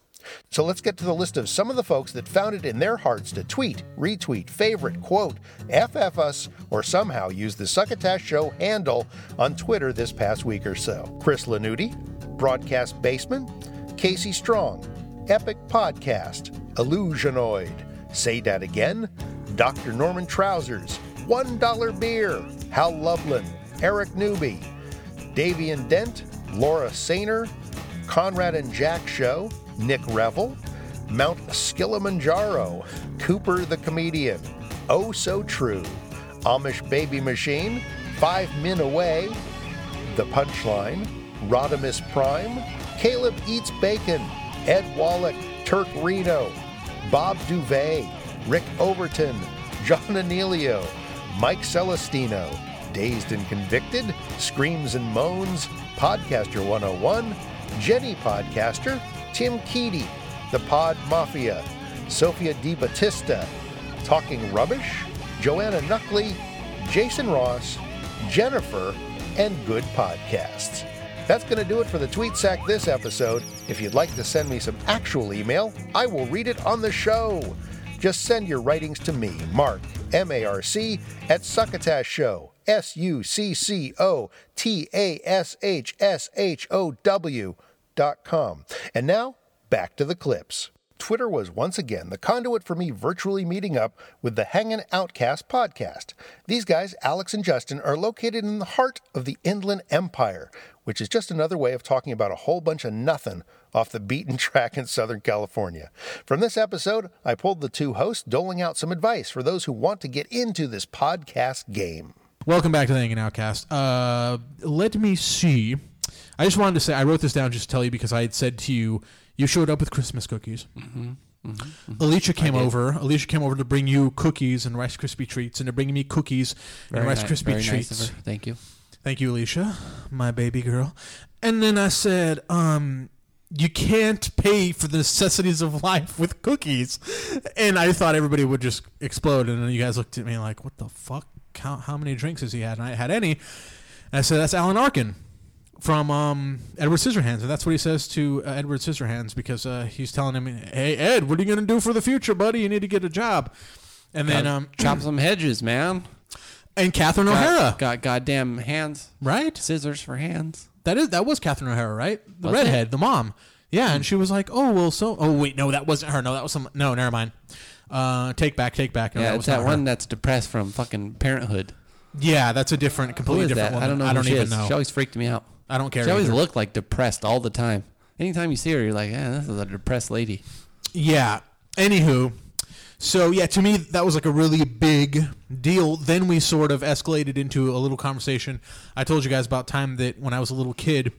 So let's get to the list of some of the folks that found it in their hearts to tweet, retweet, favorite, quote, FF us, or somehow use the Succotash Show handle on Twitter this past week or so. Chris Lanuti, Broadcast Basement, Casey Strong, Epic Podcast, Illusionoid, Say That Again, Dr. Norman Trousers, $1 Beer, Hal Loveland, Eric Newby, Davian Dent, Laura Sainer, Conrad and Jack Show, Nick Revel, Mount Skilimanjaro, Cooper the Comedian, Oh So True, Amish Baby Machine, Five Min Away, The Punchline, Rodimus Prime, Caleb Eats Bacon, Ed Wallach, Turk Reno, Bob Duvet, Rick Overton, John Anelio, Mike Celestino, Dazed and Convicted, Screams and Moans, Podcaster 101, Jenny Podcaster, Tim Keedy, The Pod Mafia, Sophia Di Battista, Talking Rubbish, Joanna Nuckley, Jason Ross, Jennifer, and Good Podcasts. That's going to do it for the Tweet Sack this episode. If you'd like to send me some actual email, I will read it on the show. Just send your writings to me, Mark, M A R C, at Succotash Show, S U C C O T A S H S H O W dot com. And now, back to the clips. Twitter was once again the conduit for me virtually meeting up with the Hangin' Outcast podcast. These guys, Alex and Justin, are located in the heart of the Inland Empire, which is just another way of talking about a whole bunch of nothing off the beaten track in Southern California. From this episode, I pulled the two hosts doling out some advice for those who want to get into this podcast game. Welcome back to the Hanging Outcast. Uh, let me see. I just wanted to say I wrote this down just to tell you because I had said to you you showed up with Christmas cookies. Mm-hmm. Mm-hmm. Alicia came over. Alicia came over to bring you cookies and Rice Krispie treats, and they're bringing me cookies Very and Rice ni- Krispie very nice treats. of her. Thank you. Thank you, Alicia, my baby girl. And then I said, um, you can't pay for the necessities of life with cookies. And I thought everybody would just explode. And then you guys looked at me like, what the fuck? How, how many drinks has he had? And I had any. And I said, that's Alan Arkin from um, Edward Scissorhands. And that's what he says to uh, Edward Scissorhands because uh, he's telling him, hey, Ed, what are you going to do for the future, buddy? You need to get a job. And then um, chop some hedges, man. And Catherine Got- O'Hara. got goddamn hands, right? Scissors for hands. That is that was Catherine O'Hara, right? The Was it? redhead, the mom. Yeah, and she was like, "Oh well, so oh wait, no, that wasn't her. No, that was some. No, never mind. Uh, take back, take back. No, yeah, that it's was that one Her. that's depressed from fucking Parenthood. Yeah, that's a different, completely different that? woman. I don't know. I don't even is. know. She always freaked me out. I don't care She always either. looked like depressed all the time. Anytime you see her, you're like, yeah, this is a depressed lady. Yeah. Anywho, so yeah, to me that was like a really big deal. Then we sort of escalated into a little conversation. I told you guys about time that when I was a little kid,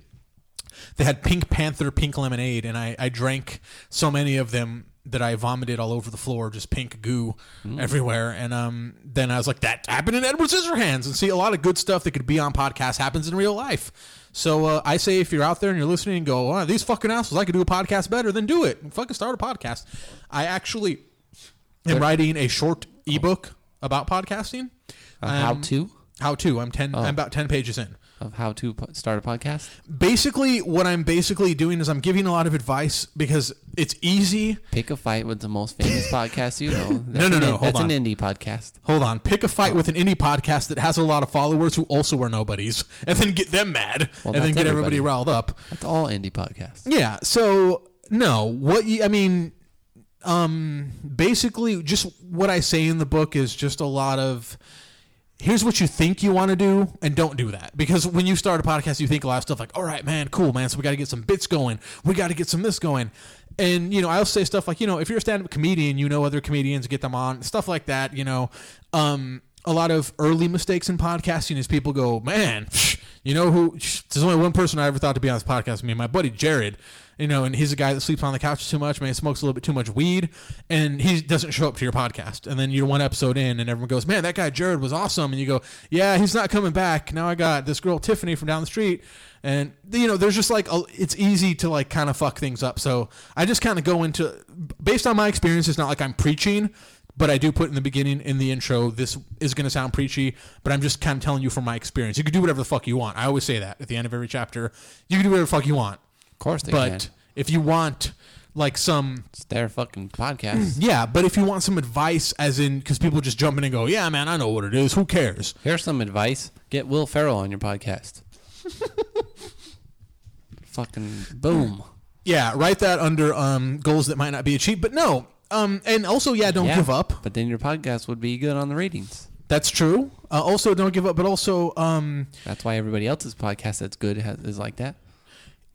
they had Pink Panther pink lemonade, and I, I drank so many of them that I vomited all over the floor, just pink goo everywhere. And um, then I was like, that happened in Edward Scissorhands. And see, a lot of good stuff that could be on podcasts happens in real life. So uh, I say, if you're out there and you're listening and go, oh, these fucking assholes, I could do a podcast better, then do it. Fucking start a podcast. I actually am writing a short ebook about podcasting. A how Um, to? How to. I'm ten. Oh. I'm about ten pages in of how to po- start a podcast. basically what i'm basically doing is i'm giving a lot of advice because it's easy Pick a fight with the most famous podcast you know. no no an no in- hold that's on. an indie podcast. hold on pick a fight with an indie podcast that has a lot of followers who also are nobodies and then get them mad Well, and then that's get everybody everybody. riled up That's all indie podcasts. yeah so no what you, i mean um basically just what i say in the book is just a lot of here's what you think you want to do and don't do that. Because when you start a podcast you think a lot of stuff like all right man cool man so we got to get some bits going. We got to get some this going. And you know i'll say stuff like you know if you're a stand-up comedian you know other comedians get them on stuff like that you know. Um a lot of early mistakes in podcasting is people go man you know who there's only one person i ever thought to be on this podcast me my buddy jared you know, and he's a guy that sleeps on the couch too much, man, smokes a little bit too much weed, and he doesn't show up to your podcast. And then you're one episode in, and everyone goes, "Man, that guy Jared was awesome," and you go, "Yeah, he's not coming back." Now I got this girl Tiffany from down the street, and you know, there's just like a, it's easy to like kind of fuck things up. So I just kind of go into based on my experience. It's not like I'm preaching. But I do put in the beginning, in the intro, this is going to sound preachy, but I'm just kind of telling you from my experience. You can do whatever the fuck you want. I always say that at the end of every chapter. You can do whatever the fuck you want. Course they but can. if you want like some It's their fucking podcast. yeah but if you want some advice as in because people just jump in and go yeah man i know what it is who cares Here's some advice: get Will Ferrell on your podcast. fucking boom. yeah write that under um goals that might not be achieved but no um and also yeah don't Yeah, give up But then your podcast would be good on the ratings. that's true uh, also don't give up but also um That's why everybody else's podcast that's good has, is like that.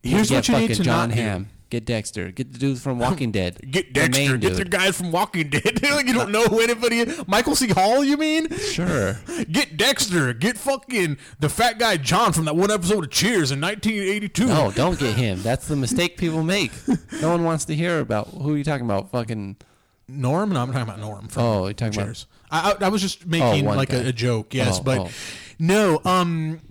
Here's get what you need fucking to John not do. Ham. Get Dexter. Get the dude from Walking Dead. Get The main Dexter. Get the dude. guy from Walking Dead. like you don't know who anybody is. Michael C. Hall, you mean? Sure. Get Dexter. Get fucking the fat guy John from that one episode of Cheers in 1982. No, don't get him. That's the mistake people make. No one wants to hear about who are you talking about? Fucking Norm? No, I'm talking about Norm. From Oh, you're talking about- Cheers. I, I, I was just making one like guy. a, a joke. Yes, Oh, but oh. no. Um,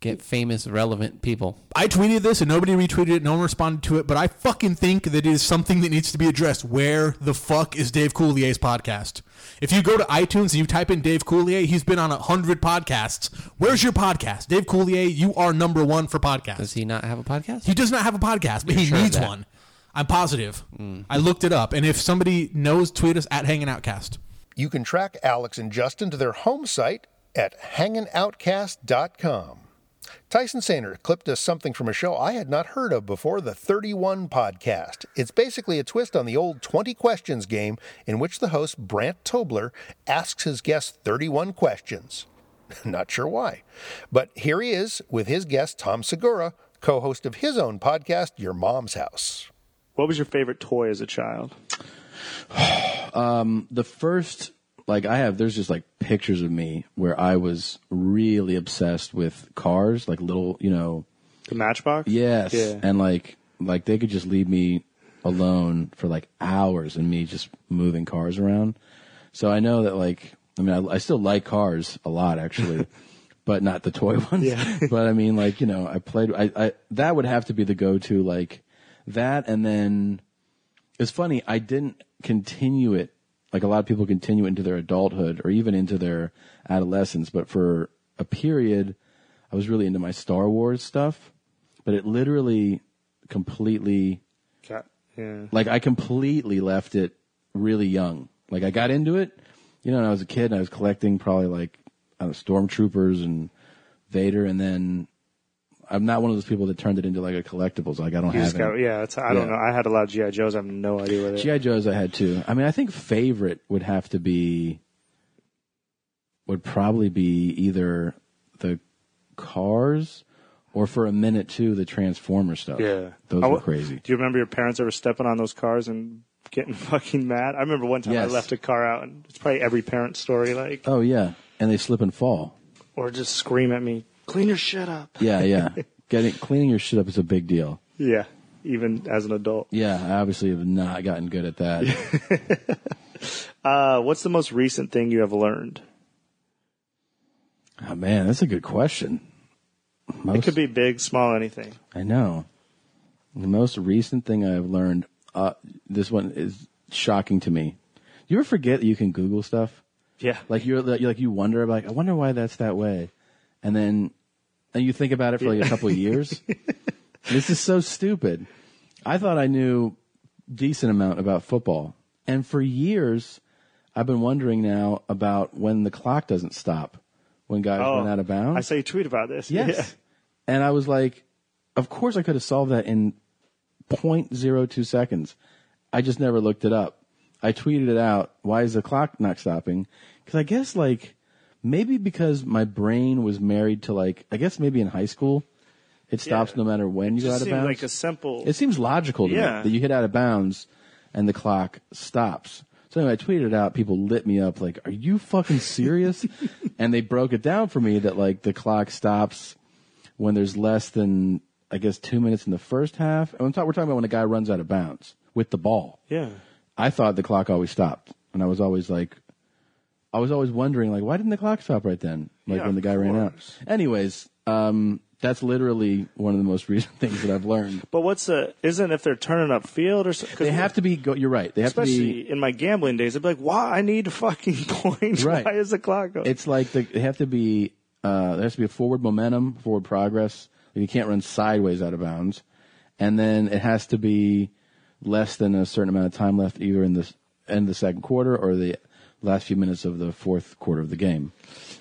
Get famous, relevant people. I tweeted this and nobody retweeted it. No one responded to it, but I fucking think that it is something that needs to be addressed. Where the fuck is Dave Coulier's podcast? If you go to iTunes and you type in Dave Coulier, he's been on a hundred podcasts. Where's your podcast, Dave Coulier? You are number one for podcasts. Does he not have a podcast? He does not have a podcast, but You're he sure needs one. I'm positive. Mm. I looked it up, and if somebody knows, tweet us at Hanging Outcast. You can track Alex and Justin to their home site at hangingoutcast.com. Tyson Sainer clipped us something from a show I had not heard of before, the 31 podcast. It's basically a twist on the old 20 questions game in which the host, Brant Tobler, asks his guests 31 questions. not sure why. But here he is with his guest, Tom Segura, co host of his own podcast, Your Mom's House. What was your favorite toy as a child? Um, the first, like, I have, there's just like pictures of me where I was really obsessed with cars, like little, you know. The Matchbox? Yes. Yeah. And like, like they could just leave me alone for like hours and me just moving cars around. So I know that like, I mean, I, I still like cars a lot actually, but not the toy ones. Yeah. but I mean, like, you know, I played, I, I, that would have to be the go-to, like that. And then it's funny, I didn't continue it like a lot of people continue into their adulthood or even into their adolescence, but for a period, I was really into my Star Wars stuff, but it literally completely, Cat. Yeah. like I completely left it really young. Like I got into it, you know, when I was a kid and I was collecting probably like, I don't know, stormtroopers and Vader and then I'm not one of those people that turned it into like a collectibles. Like I don't You have got, any. yeah, it's, I don't know. I had a lot of GI Joes. I have no idea what it. GI Joes I had too. I mean, I think favorite would have to be would probably be either the Cars or for a minute too the Transformer stuff. Yeah, those were crazy. Do you remember your parents ever stepping on those cars and getting fucking mad? I remember one time Yes. I left a car out, and it's probably every parent's story. Like, Oh yeah, and they slip and fall. or just scream at me, clean your shit up. Yeah, yeah. Getting cleaning your shit up is a big deal. Yeah, even as an adult. Yeah, I obviously have not gotten good at that. Uh, what's the most recent thing you have learned? oh man, that's a good question. it could be big, small, anything. I know. The most recent thing I've learned, uh, this one is shocking to me. You ever forget that you can Google stuff? Yeah. Like you're like, like you wonder like I wonder why that's that way, and then and you think about it for like a couple of years. this is so stupid. I thought I knew decent amount about football, and for years I've been wondering now about when the clock doesn't stop when guys Oh, run out of bounds. I saw you tweet about this. Yes. Yeah. And I was like, of course I could have solved that in 0.02 seconds. I just never looked it up. I tweeted it out. Why is the clock not stopping? Because I guess like maybe because my brain was married to like I guess maybe in high school it stops no matter when you go out of bounds. like a simple. It seems logical to Yeah. me that you hit out of bounds and the clock stops. So anyway, I tweeted it out. People lit me up like, "Are you fucking serious?" and they broke it down for me that like the clock stops when there's less than I guess two minutes in the first half. And we're talking about when a guy runs out of bounds with the ball. Yeah. I thought the clock always stopped, and I was always like, I was always wondering like, why didn't the clock stop right then? Like Yeah, when the guy ran out. Anyways, um, that's literally one of the most recent things that I've learned. But what's the? Isn't if they're turning up field or something? They have to be. Go, you're right. They have to Especially be. in my gambling days, I'd be like, "Why I need fucking points? Right. Why is the clock going?" It's like the, they have to be. Uh, there has to be a forward momentum, forward progress. You can't run sideways out of bounds, and then it has to be less than a certain amount of time left, either in the end of the second quarter or the last few minutes of the fourth quarter of the game.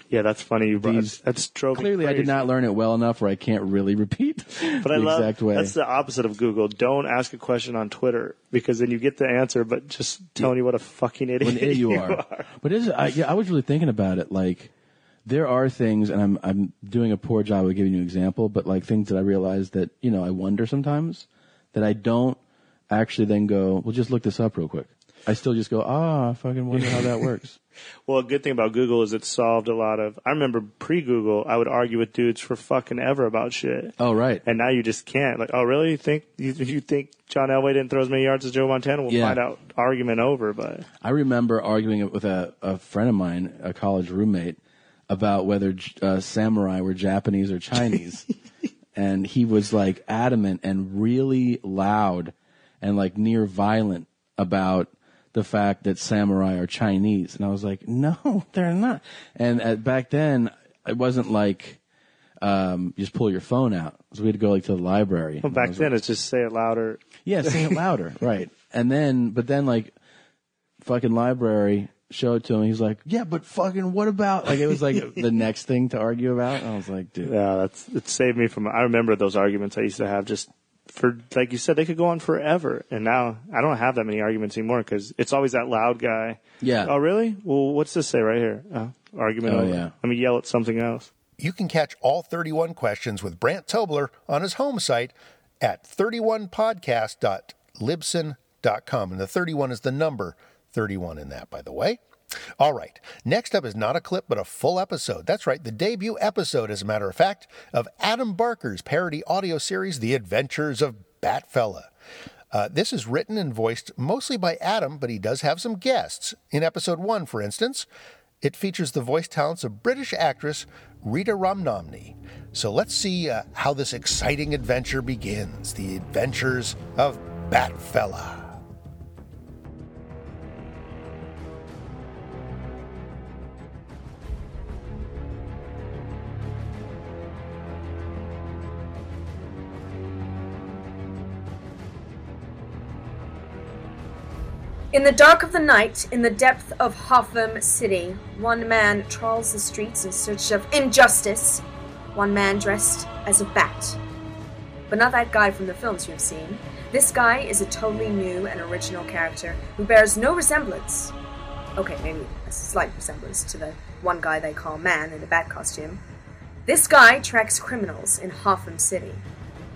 Yeah, that's funny. You brought, These- that's Clearly, I did not learn it well enough where I can't really repeat But the I love exact way. that's the opposite of Google. Don't ask a question on Twitter because then you get the answer, but just telling you what a fucking idiot, idiot you are. But is I, yeah, I was really thinking about it. Like, there are things, and I'm I'm doing a poor job of giving you an example, but like things that I realize that you know I wonder sometimes that I don't actually then go, well, just look this up real quick. I still just go, ah, I fucking wonder how that works. Well, a good thing about Google is it solved a lot of. I remember pre-Google, I would argue with dudes for fucking ever about shit. Oh, right. And now you just can't. Like, oh, really? You think you, you think John Elway didn't throw as many yards as Joe Montana? We'll Yeah. find out. Argument over. But I remember arguing it with a, a friend of mine, a college roommate, about whether uh, samurai were Japanese or Chinese, and he was like adamant and really loud and like near violent about the fact that samurai are Chinese, and I was like, no, they're not. And at, back then, it wasn't like um, just pull your phone out. So we had to go like to the library. Well, back then it's just say it louder. yeah, say it louder, right? And then, but then, like, fucking library show it to him. He's like, "Yeah, but fucking what about?" Like, it was like the next thing to argue about. And I was like, "Dude, Yeah, that's it saved me from. I remember those arguments I used to have just for like you said they could go on forever, and now I don't have that many arguments anymore because it's always that loud guy. Yeah. Oh, really? Well, what's this say right here? Oh, argument. Oh, over. yeah. Let me yell at something else. You can catch all 31 questions with Brant Tobler on his home site at 31podcast.libsyn.com. And the 31 is the number 31 in that, by the way. All right. Next up is not a clip, but a full episode. That's right, the debut episode, as a matter of fact, of Adam Barker's parody audio series, The Adventures of Batfella. Uh, this is written and voiced mostly by Adam, but he does have some guests. In episode one, for instance, it features the voice talents of British actress Rita Ramnani. So let's see uh, how this exciting adventure begins The Adventures of Batfella. In the dark of the night, in the depth of Hotham City, one man trawls the streets in search of injustice. One man dressed as a bat. But not that guy from the films you've seen. This guy is a totally new and original character who bears no resemblance. Okay, maybe a slight resemblance to the one guy they call Man in a bat costume. This guy tracks criminals in Hotham City,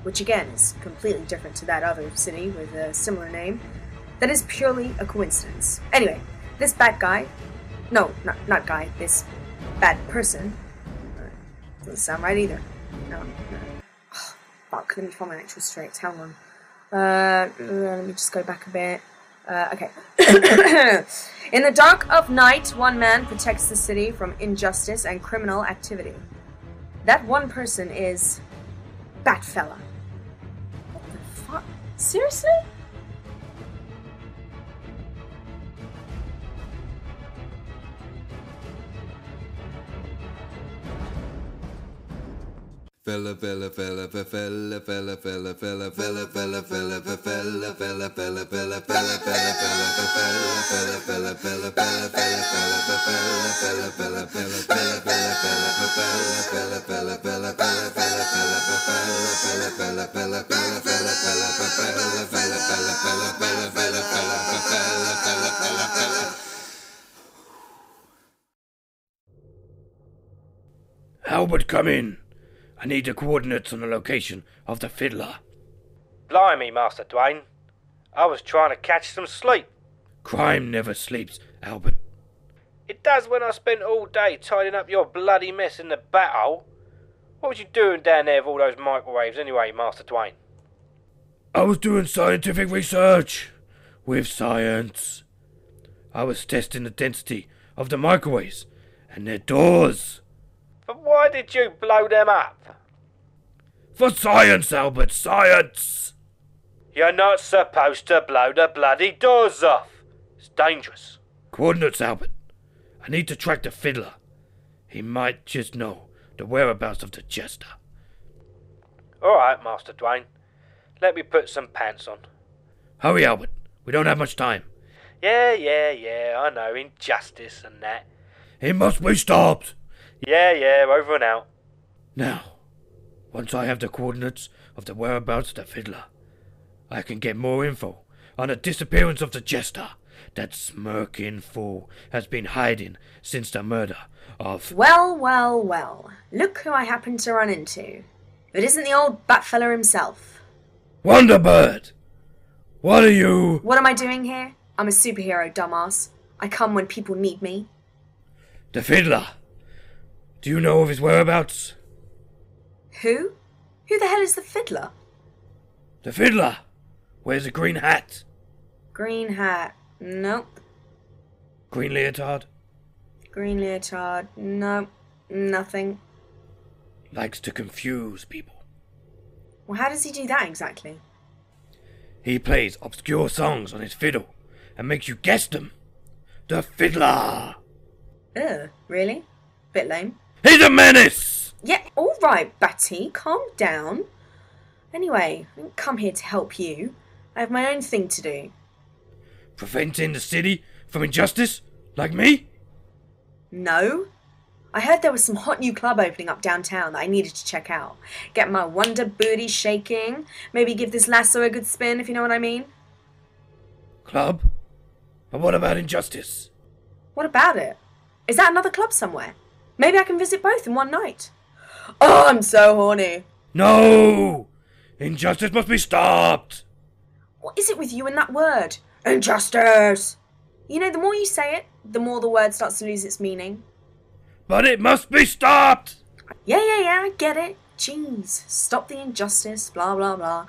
which again is completely different to that other city with a similar name. That is purely a coincidence. Anyway, this bad guy, no, not not guy, this bad person, uh, doesn't sound right either. No, no. Oh, fuck, let me find my actual straight. Hang on. Uh, let me just go back a bit. Uh, okay. In the dark of night, one man protects the city from injustice and criminal activity. That one person is Batfella. What the fuck? Seriously? Fella. Albert, come in. I need the coordinates on the location of the fiddler. Blimey, Master Dwayne. I was trying to catch some sleep. Crime never sleeps, Albert. It does when I spent all day tidying up your bloody mess in the bat hole. What was you doing down there with all those microwaves anyway, Master Dwayne? I was doing scientific research with science. I was testing the density of the microwaves and their doors. But why did you blow them up? For science, Albert, science! You're not supposed to blow the bloody doors off. It's dangerous. Coordinates, Albert. I need to track the fiddler. He might just know the whereabouts of the jester. All right, Master Dwayne. Let me put some pants on. Hurry, Albert. We don't have much time. Yeah, yeah, yeah, I know. Injustice and that. It must be stopped. Yeah, yeah, over and out. Now, once I have the coordinates of the whereabouts of the fiddler, I can get more info on the disappearance of the jester. That smirking fool has been hiding since the murder of. Well, well, well. Look who I happened to run into. If it isn't the old Batfella himself. Wonderbird! What are you? What am I doing here? I'm a superhero, dumbass. I come when people need me. The fiddler! Do you know of his whereabouts? Who? Who the hell is the fiddler? The fiddler! Wears a green hat. Green hat. Nope. Green leotard. Green leotard. Nope. Nothing. Likes to confuse people. Well, how does he do that exactly? He plays obscure songs on his fiddle and makes you guess them. The fiddler. Ugh, really? Bit lame. He's a menace! Yeah, all right, Batty, calm down. Anyway, I didn't come here to help you. I have my own thing to do. Preventing the city from injustice? Like me? No. I heard there was some hot new club opening up downtown that I needed to check out. Get my wonder booty shaking. Maybe give this lasso a good spin, if you know what I mean. Club? But what about injustice? What about it? Is that another club somewhere? Maybe I can visit both in one night. Oh, I'm so horny. No! Injustice must be stopped! What is it with you and that word? Injustice! You know, the more you say it, the more the word starts to lose its meaning. But it must be stopped! Yeah, yeah, yeah, I get it. Jeez, stop the injustice, blah, blah, blah.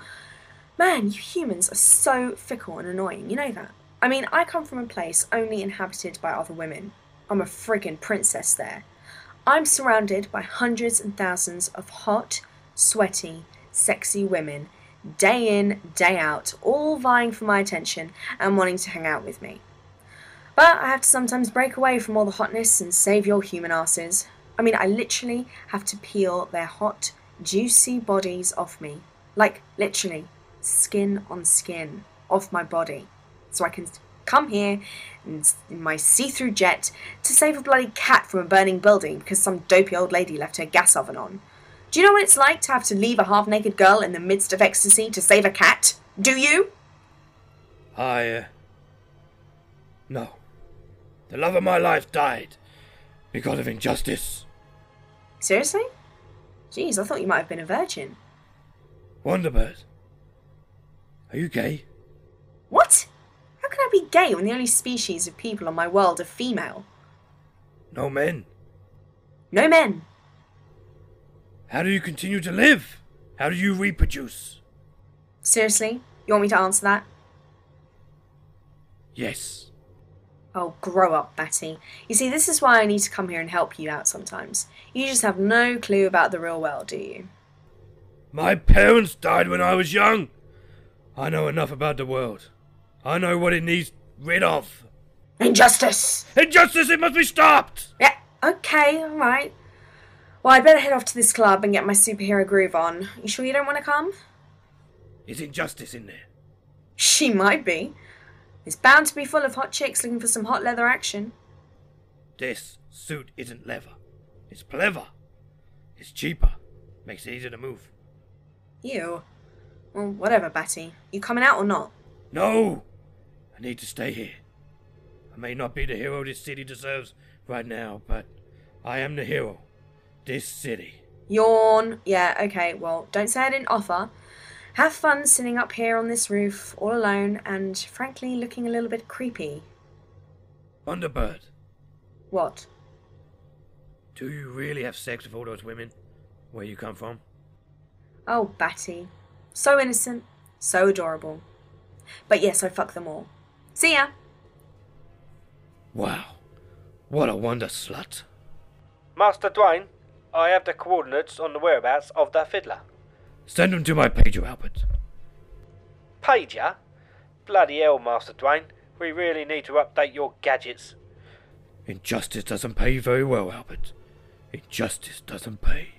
Man, you humans are so fickle and annoying, you know that? I mean, I come from a place only inhabited by other women. I'm a friggin' princess there. I'm surrounded by hundreds and thousands of hot, sweaty, sexy women, day in, day out, all vying for my attention and wanting to hang out with me. But I have to sometimes break away from all the hotness and save your human asses. I mean, I literally have to peel their hot, juicy bodies off me. Like, literally, skin on skin off my body. So I can come here in my see through jet to save a bloody cat from a burning building because some dopey old lady left her gas oven on. Do you know what it's like to have to leave a half naked girl in the midst of ecstasy to save a cat? Do you? I. Uh, no. The love of my life died because of injustice. Seriously? Jeez, I thought you might have been a virgin. Wonderbird. Are you gay? What? How can I be gay when the only species of people on my world are female? No men. No men. How do you continue to live? How do you reproduce? Seriously? You want me to answer that? Yes. Oh, grow up, Batty. You see, this is why I need to come here and help you out sometimes. You just have no clue about the real world, do you? My parents died when I was young. I know enough about the world. I know what it needs rid of. Injustice! Injustice! It must be stopped! Yeah, okay, alright. Well, I'd better head off to this club and get my superhero groove on. You sure you don't want to come? Is injustice in there? She might be. It's bound to be full of hot chicks looking for some hot leather action. This suit isn't leather. It's pleather. It's cheaper. Makes it easier to move. You. Well, whatever, Batty. You coming out or not? No! Need to stay here. I may not be the hero this city deserves right now, but I am the hero. This city. Yawn. Yeah, okay, well, don't say I didn't offer. Have fun sitting up here on this roof, all alone, and frankly looking a little bit creepy. Wonderbird, What? do you really have sex with all those women? Where you come from? Oh, Batty. So innocent, so adorable. But yes, I fuck them all. See ya! Wow. What a wonder slut. Master Dwayne, I have the coordinates on the whereabouts of the fiddler. Send them to my pager, Albert. Pager? Bloody hell, Master Dwayne. We really need to update your gadgets. Injustice doesn't pay very well, Albert. Injustice doesn't pay.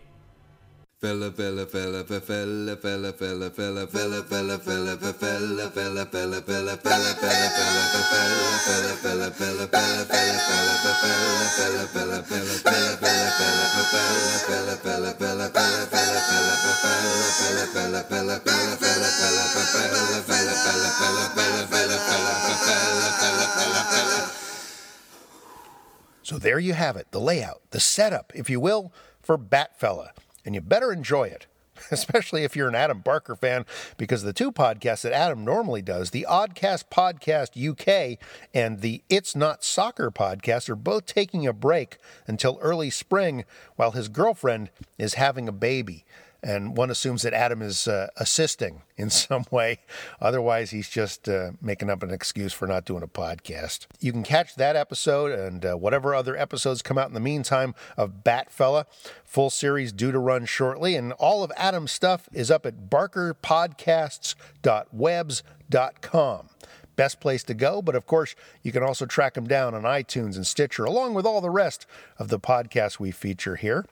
So there you have it, the layout, the setup, if you will, for Batfella. And you better enjoy it, especially if you're an Adam Barker fan, because the two podcasts that Adam normally does, the Oddcast Podcast UK and the It's Not Soccer podcast, are both taking a break until early spring while his girlfriend is having a baby. And one assumes that Adam is uh, assisting in some way. Otherwise, he's just uh, making up an excuse for not doing a podcast. You can catch that episode and uh, whatever other episodes come out in the meantime of Batfella. Full series due to run shortly, and all of Adam's stuff is up at barkerpodcasts.webs.com. Best place to go, but of course, you can also track him down on iTunes and Stitcher, along with all the rest of the podcasts we feature here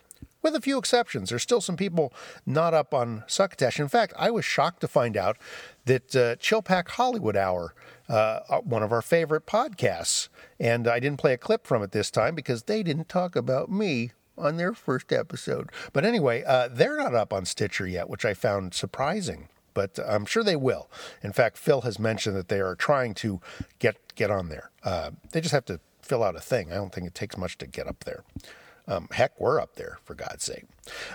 with a few exceptions. There's still some people not up on Succotash. In fact, I was shocked to find out that uh, Chillpack Hollywood Hour, uh, one of our favorite podcasts, and I didn't play a clip from it this time because they didn't talk about me on their first episode. But anyway, uh, they're not up on Stitcher yet, which I found surprising. But I'm sure they will. In fact, Phil has mentioned that they are trying to get get on there. Uh, they just have to fill out a thing. I don't think it takes much to get up there. Um, heck, we're up there, for God's sake.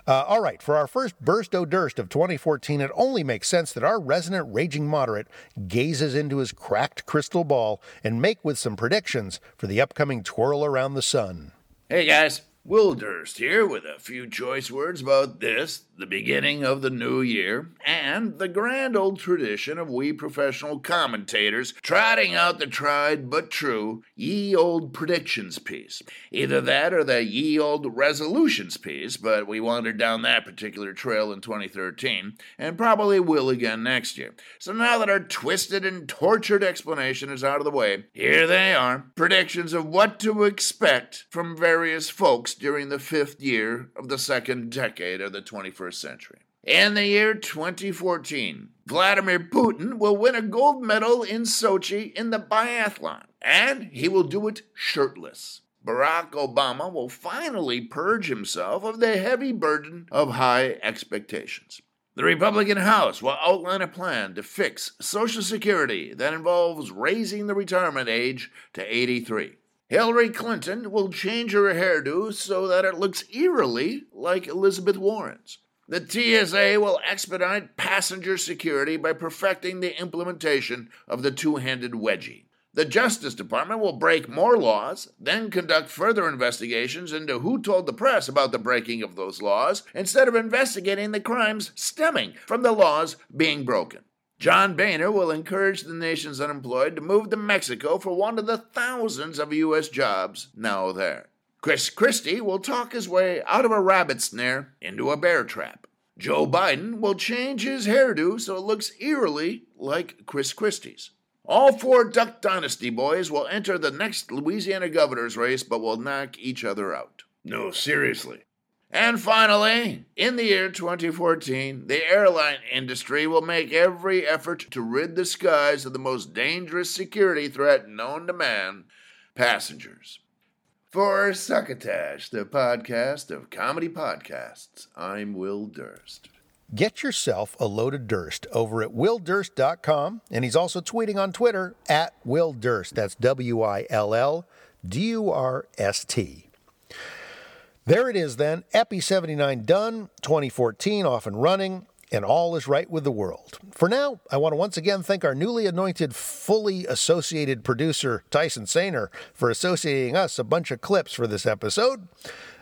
Uh, all right, for our first Burst O Durst of 2014, it only makes sense that our resident raging moderate gazes into his cracked crystal ball and make with some predictions for the upcoming twirl around the sun. Hey guys, Will Durst here with a few choice words about this, the beginning of the new year, and the grand old tradition of we professional commentators trotting out the tried but true ye old predictions piece. Either that or the ye old resolutions piece, but we wandered down that particular trail in 2013, and probably will again next year. So now that our twisted and tortured explanation is out of the way, here they are predictions of what to expect from various folks during the fifth year of the second decade of the 21st century. In the year 2014, Vladimir Putin will win a gold medal in Sochi in the biathlon, and he will do it shirtless. Barack Obama will finally purge himself of the heavy burden of high expectations. The Republican House will outline a plan to fix Social Security that involves raising the retirement age to 83. Hillary Clinton will change her hairdo so that it looks eerily like Elizabeth Warren's. The TSA will expedite passenger security by perfecting the implementation of the two handed wedgie. The Justice Department will break more laws, then conduct further investigations into who told the press about the breaking of those laws, instead of investigating the crimes stemming from the laws being broken. John Boehner will encourage the nation's unemployed to move to Mexico for one of the thousands of U.S. jobs now there. Chris Christie will talk his way out of a rabbit snare into a bear trap. Joe Biden will change his hairdo so it looks eerily like Chris Christie's. All four Duck Dynasty boys will enter the next Louisiana governor's race but will knock each other out. No, seriously. And finally, in the year 2014, the airline industry will make every effort to rid the skies of the most dangerous security threat known to man passengers. For Succotash, the podcast of comedy podcasts, I'm Will Durst. Get yourself a load of Durst over at willdurst.com, and he's also tweeting on Twitter at Will Durst. That's W I L L D U R S T. There it is then, Epi 79 done, 2014 off and running, and all is right with the world. For now, I want to once again thank our newly anointed, fully associated producer, Tyson Sainer, for associating us a bunch of clips for this episode.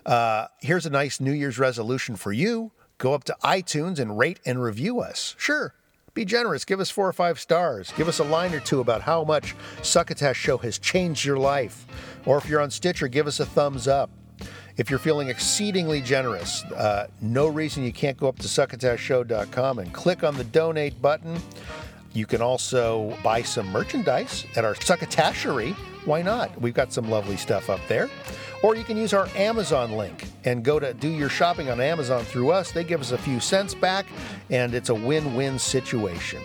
Uh, here's a nice New Year's resolution for you go up to iTunes and rate and review us. Sure. Be generous. Give us four or five stars. Give us a line or two about how much Succotash Show has changed your life. Or if you're on Stitcher, give us a thumbs up. If you're feeling exceedingly generous, uh, no reason you can't go up to succotashshow.com and click on the donate button. You can also buy some merchandise at our Succotashery. Why not? We've got some lovely stuff up there. Or you can use our Amazon link and go to do your shopping on Amazon through us. They give us a few cents back, and it's a win win situation.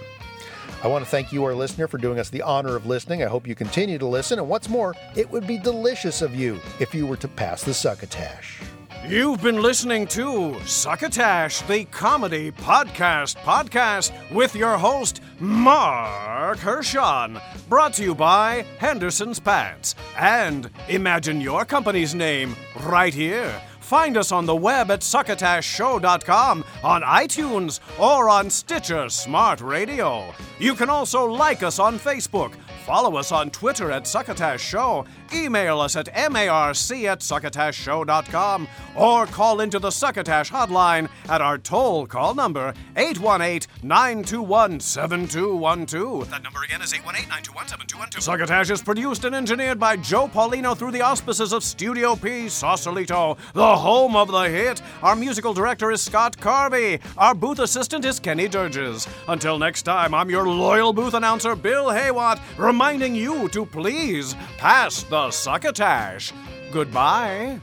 I want to thank you, our listener, for doing us the honor of listening. I hope you continue to listen. And what's more, it would be delicious of you if you were to pass the succotash. You've been listening to Succotash, the comedy podcast podcast with your host, Marc Hershon. Brought to you by Henderson's Pants. And imagine your company's name right here. Find us on the web at succotashshow.com, on iTunes, or on Stitcher Smart Radio. You can also like us on Facebook, follow us on Twitter at Succotash Show, email us at marc at succotashshow.com or call into the Succotash hotline at our toll call number 818-921-7212. That number again is 818-921-7212. Succotash is produced and engineered by Joe Paulino through the auspices of Studio P Sausalito, the home of the hit. Our musical director is Scott Carvey. Our booth assistant is Kenny Durges. Until next time, I'm your loyal booth announcer, Bill Haywatt, reminding you to please pass the succotash. Goodbye.